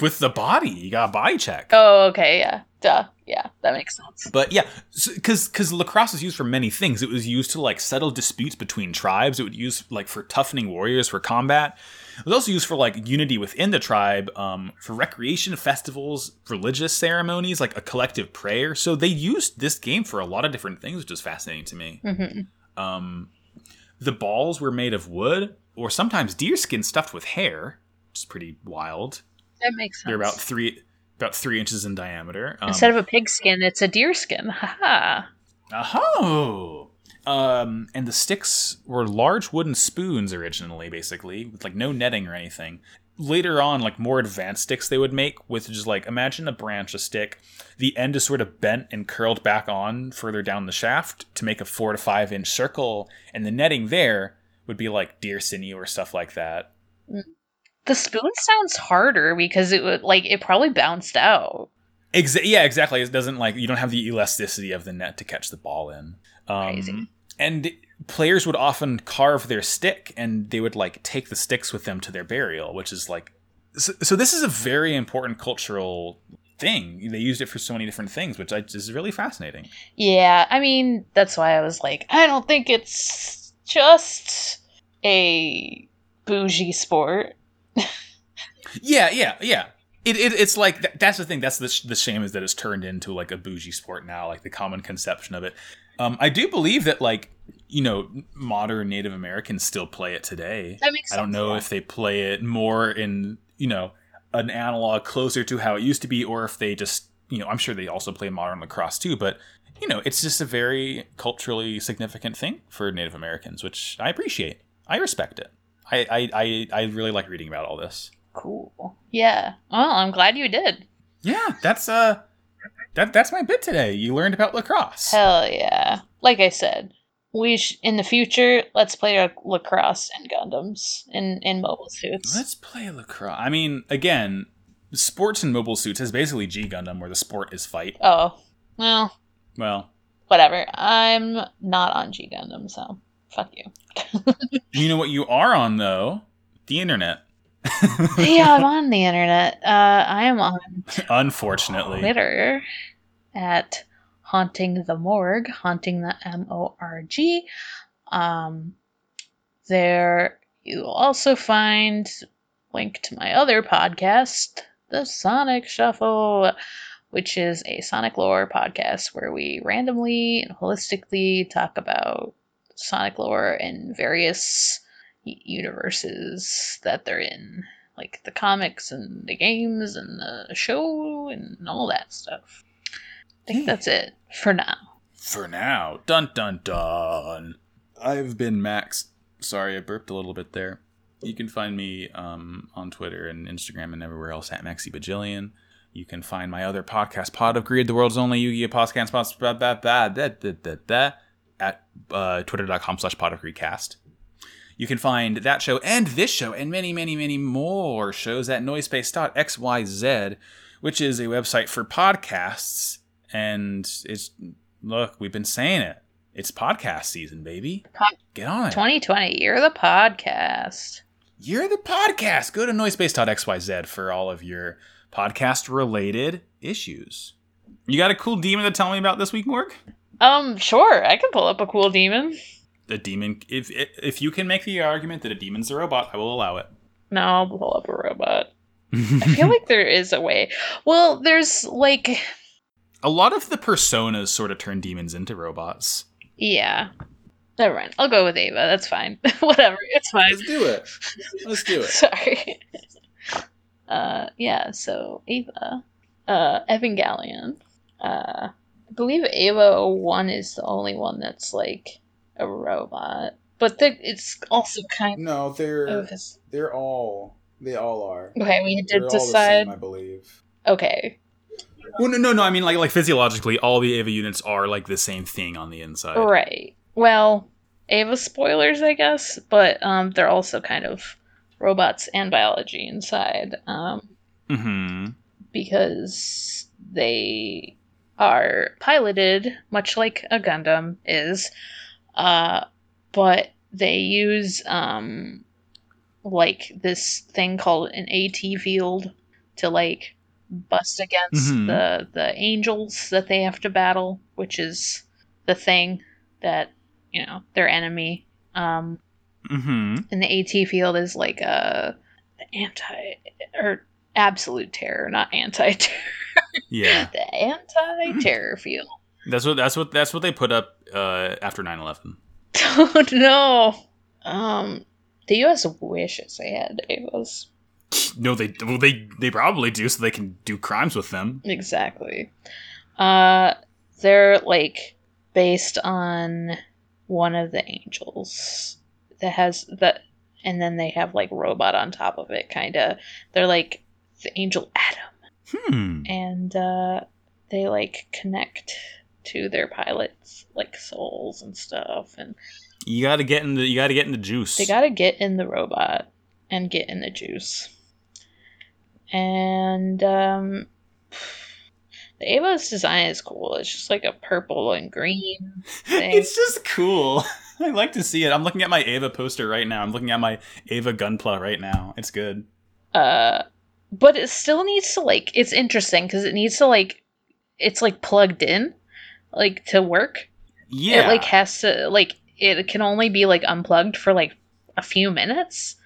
with the body. You got a body check. Oh, okay, yeah. Duh. Yeah, that makes sense. But yeah, because because lacrosse is used for many things. It was used to like settle disputes between tribes. It would use like for toughening warriors for combat. It was also used for like unity within the tribe, um, for recreation, festivals, religious ceremonies, like a collective prayer. So they used this game for a lot of different things, which is fascinating to me. hmm Um, the balls were made of wood or sometimes deerskin stuffed with hair, which is pretty wild. That makes sense. They're about three about three inches in diameter. Um, Instead of a pig skin, it's a deer skin. <laughs> Haha. Oh. Um, and the sticks were large wooden spoons originally, basically, with like no netting or anything. Later on, like more advanced sticks they would make with just like imagine a branch, a stick. The end is sort of bent and curled back on further down the shaft to make a four to five inch circle, and the netting there would be like deer sinew or stuff like that. The spoon sounds harder because it would like it probably bounced out. Exa- yeah, exactly. It doesn't like you don't have the elasticity of the net to catch the ball in. Um, Crazy. And players would often carve their stick, and they would like take the sticks with them to their burial, which is like. So, so this is a very important cultural thing. They used it for so many different things, which I, is really fascinating. Yeah, I mean that's why I was like, I don't think it's just a bougie sport. <laughs> Yeah, yeah, yeah. It, it it's like th- that's the thing. That's the sh- the shame is that it's turned into like a bougie sport now, like the common conception of it. Um, I do believe that like you know modern Native Americans still play it today. That makes Sense, I don't know yeah. if they play it more in you know an analog closer to how it used to be, or if they just you know I'm sure they also play modern lacrosse too, but you know it's just a very culturally significant thing for Native Americans, which I appreciate. I respect it. I I I, I really like reading about all this. Cool. Yeah. Well, I'm glad you did. Yeah, that's uh that that's my bit today. You learned about lacrosse. Hell yeah. Like I said, we sh- in the future let's play a lacrosse and Gundams in in mobile suits. Let's play lacrosse. I mean, again, sports in mobile suits is basically G Gundam where the sport is fight. Oh, well, Well, whatever. I'm not on G Gundam, so fuck you. you know what you are on though? The internet. <laughs> yeah, I'm on the internet. Uh, I am on Unfortunately. Twitter at haunting the morgue, haunting the M O R G. Um, there you'll also find link to my other podcast, the Sonic Shuffle, which is a Sonic lore podcast where we randomly and holistically talk about Sonic lore in various universes that they're in, like the comics and the games and the show and all that stuff. I think that's it for now. For now. Dun dun dun. I've been Max. Sorry, I burped a little bit there. You can find me um, on Twitter and Instagram and everywhere else at Maxi Bajillion. You can find my other podcast, Pod of Greed, the world's only Yu-Gi-Oh! podcast, sponsor- blah, blah, blah, da, da, da, da, at uh, twitter.com slash pod. You can find that show and this show and many, many, many more shows at noisepace.xyz, which is a website for podcasts. And it's, look, we've been saying it. It's podcast season, baby. Pod- Get on it. 2020, you're the podcast. You're the podcast. Go to noisepace.xyz for all of your podcast related issues. You got a cool demon to tell me about this week, Morg? Um, sure, I can pull up a cool demon. a demon. If if you can make the argument that a demon's a robot, I will allow it. No, I'll pull up a robot. I feel like there is a way. Well, there's like a lot of the personas sort of turn demons into robots. yeah. Never mind. I'll go with Eva. That's fine. <laughs> Whatever. It's fine. Let's do it. Let's do it. Sorry. <laughs> uh, yeah. So Eva, uh, Evangelion. Uh, I believe Eva one is the only one that's like a robot, but the, it's also kind No, they're of his. they're all they all are. Okay, we They're did all the decide. same, I believe. Okay, Well, no, no, no. I mean, like, like physiologically, all the Eva units are like the same thing on the inside. right. Well, Eva spoilers, I guess, but um, they're also kind of robots and biology inside. Um, Hmm. because they are piloted much like a Gundam is, uh, but they use um, like this thing called an AT field to like bust against Mhm. the the angels that they have to battle, which is the thing that you know their enemy. Um, mm-hmm. and the AT field is like a anti or absolute terror, not anti terror. Yeah. <laughs> the anti terror feel. That's what. That's what. That's what they put up uh, after 9-11. <laughs> Oh no. Um, the U.S. wishes they had Evas. No, they. Well, they. They probably do, so they can do crimes with them. Exactly. Uh, they're like based on one of the angels that has that, and then they have like robot on top of it. Kind of. They're like the angel Adam. Hmm. and uh, they like connect to their pilots like souls and stuff and You got to get in the. You got to get in the juice. they gotta get in the robot and get in the juice and um the Eva's design is cool it's just like a purple and green <laughs> thing. it's just cool. <laughs> I like to see it. I'm looking at my Eva poster right now. I'm looking at my Eva Gunpla right now. It's good. uh but it still needs to like it's interesting because it needs to like it's like plugged in like to work Yeah. it like has to like it can only be like unplugged for like a few minutes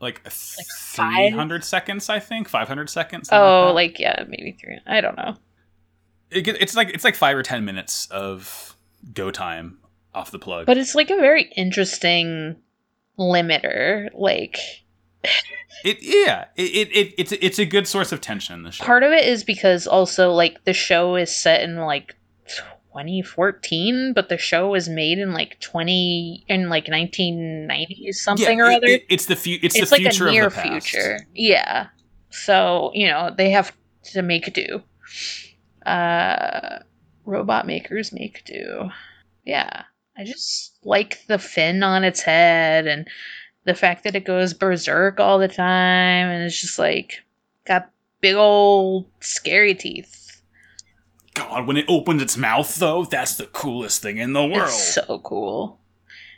like, like five- 300 seconds, I think. 500 seconds. oh that. like yeah maybe three i don't know it, it's like it's like five or ten minutes of go time off the plug. but it's like a very interesting limiter like it yeah, it, it, it it's it's a good source of tension in the show. part of it is because also like the show is set in like 2014 but the show was made in like 20 in like 1990s something Yeah, or it- other it- it's the fu- it's, it's the like future a near of the past. future. Yeah. So, you know, they have to make do. Uh robot makers make do. Yeah. I just like the fin on its head and the fact that it goes berserk all the time and it's just like got big old scary teeth. God, when it opens its mouth though, that's the coolest thing in the world. It's so cool.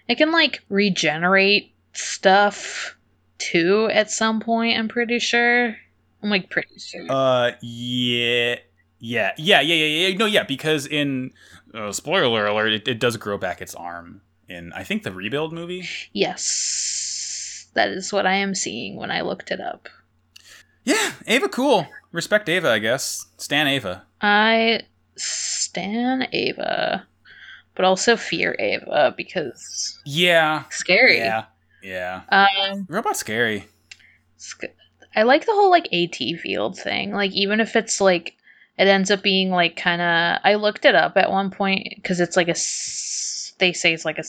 It can like regenerate stuff too at some point, I'm pretty sure. I'm like pretty sure. Uh, yeah, yeah, yeah, yeah, yeah, yeah. No, yeah, because in uh, spoiler alert, it, it does grow back its arm in I think the rebuild movie. yes. That is what I am seeing when I looked it up. Yeah, Eva, cool. Respect Eva, I guess. Stan Eva. I stan Eva, but also fear Eva because Yeah, scary. yeah, yeah. Um Robot's scary. sc- I like the whole like AT field thing. Like even if it's like it ends up being like kind of I looked it up at one point because it's like a they say it's like a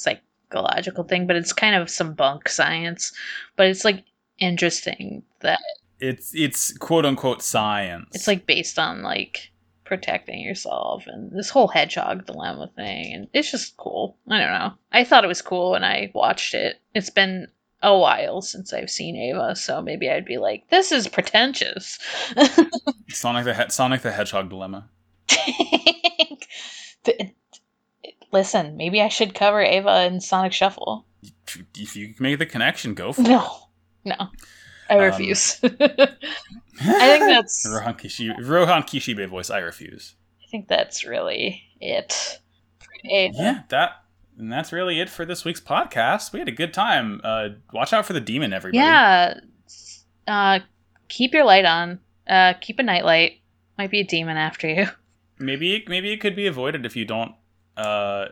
psychological thing, but it's kind of some bunk science. But it's like interesting that It's it's quote unquote science. it's like based on like protecting yourself and this whole hedgehog dilemma thing and it's just cool. I don't know. I thought it was cool when I watched it. It's been a while since I've seen Eva, so maybe I'd be like, this is pretentious. <laughs> Sonic the he- Sonic the Hedgehog dilemma. <laughs> The- Listen, maybe I should cover Eva in Sonic Shuffle. If you make the connection, go for it. No, no, I Um, refuse. <laughs> I think that's <laughs> Rohan Kishibe, Rohan Kishibe voice. I refuse. I think that's really it. Eva. Yeah, that And that's really it for this week's podcast. We had a good time. Uh, watch out for the demon, everybody. Yeah. Uh, keep your light on. Uh, keep a nightlight. Might be a demon after you. <laughs> Maybe maybe it could be avoided if you don't uh,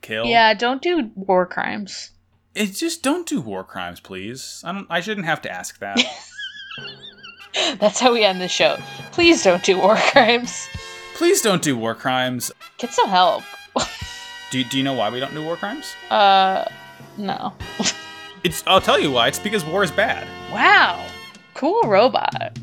kill. Yeah, don't do war crimes. It's just don't do war crimes, please. I don't. I shouldn't have to ask that. <laughs> That's how we end the show. Please don't do war <laughs> crimes. please don't do war crimes. Get some help. Do Do you know why we don't do war crimes? Uh, no. <laughs> It's. I'll tell you why. It's because war is bad. Wow. Cool robot.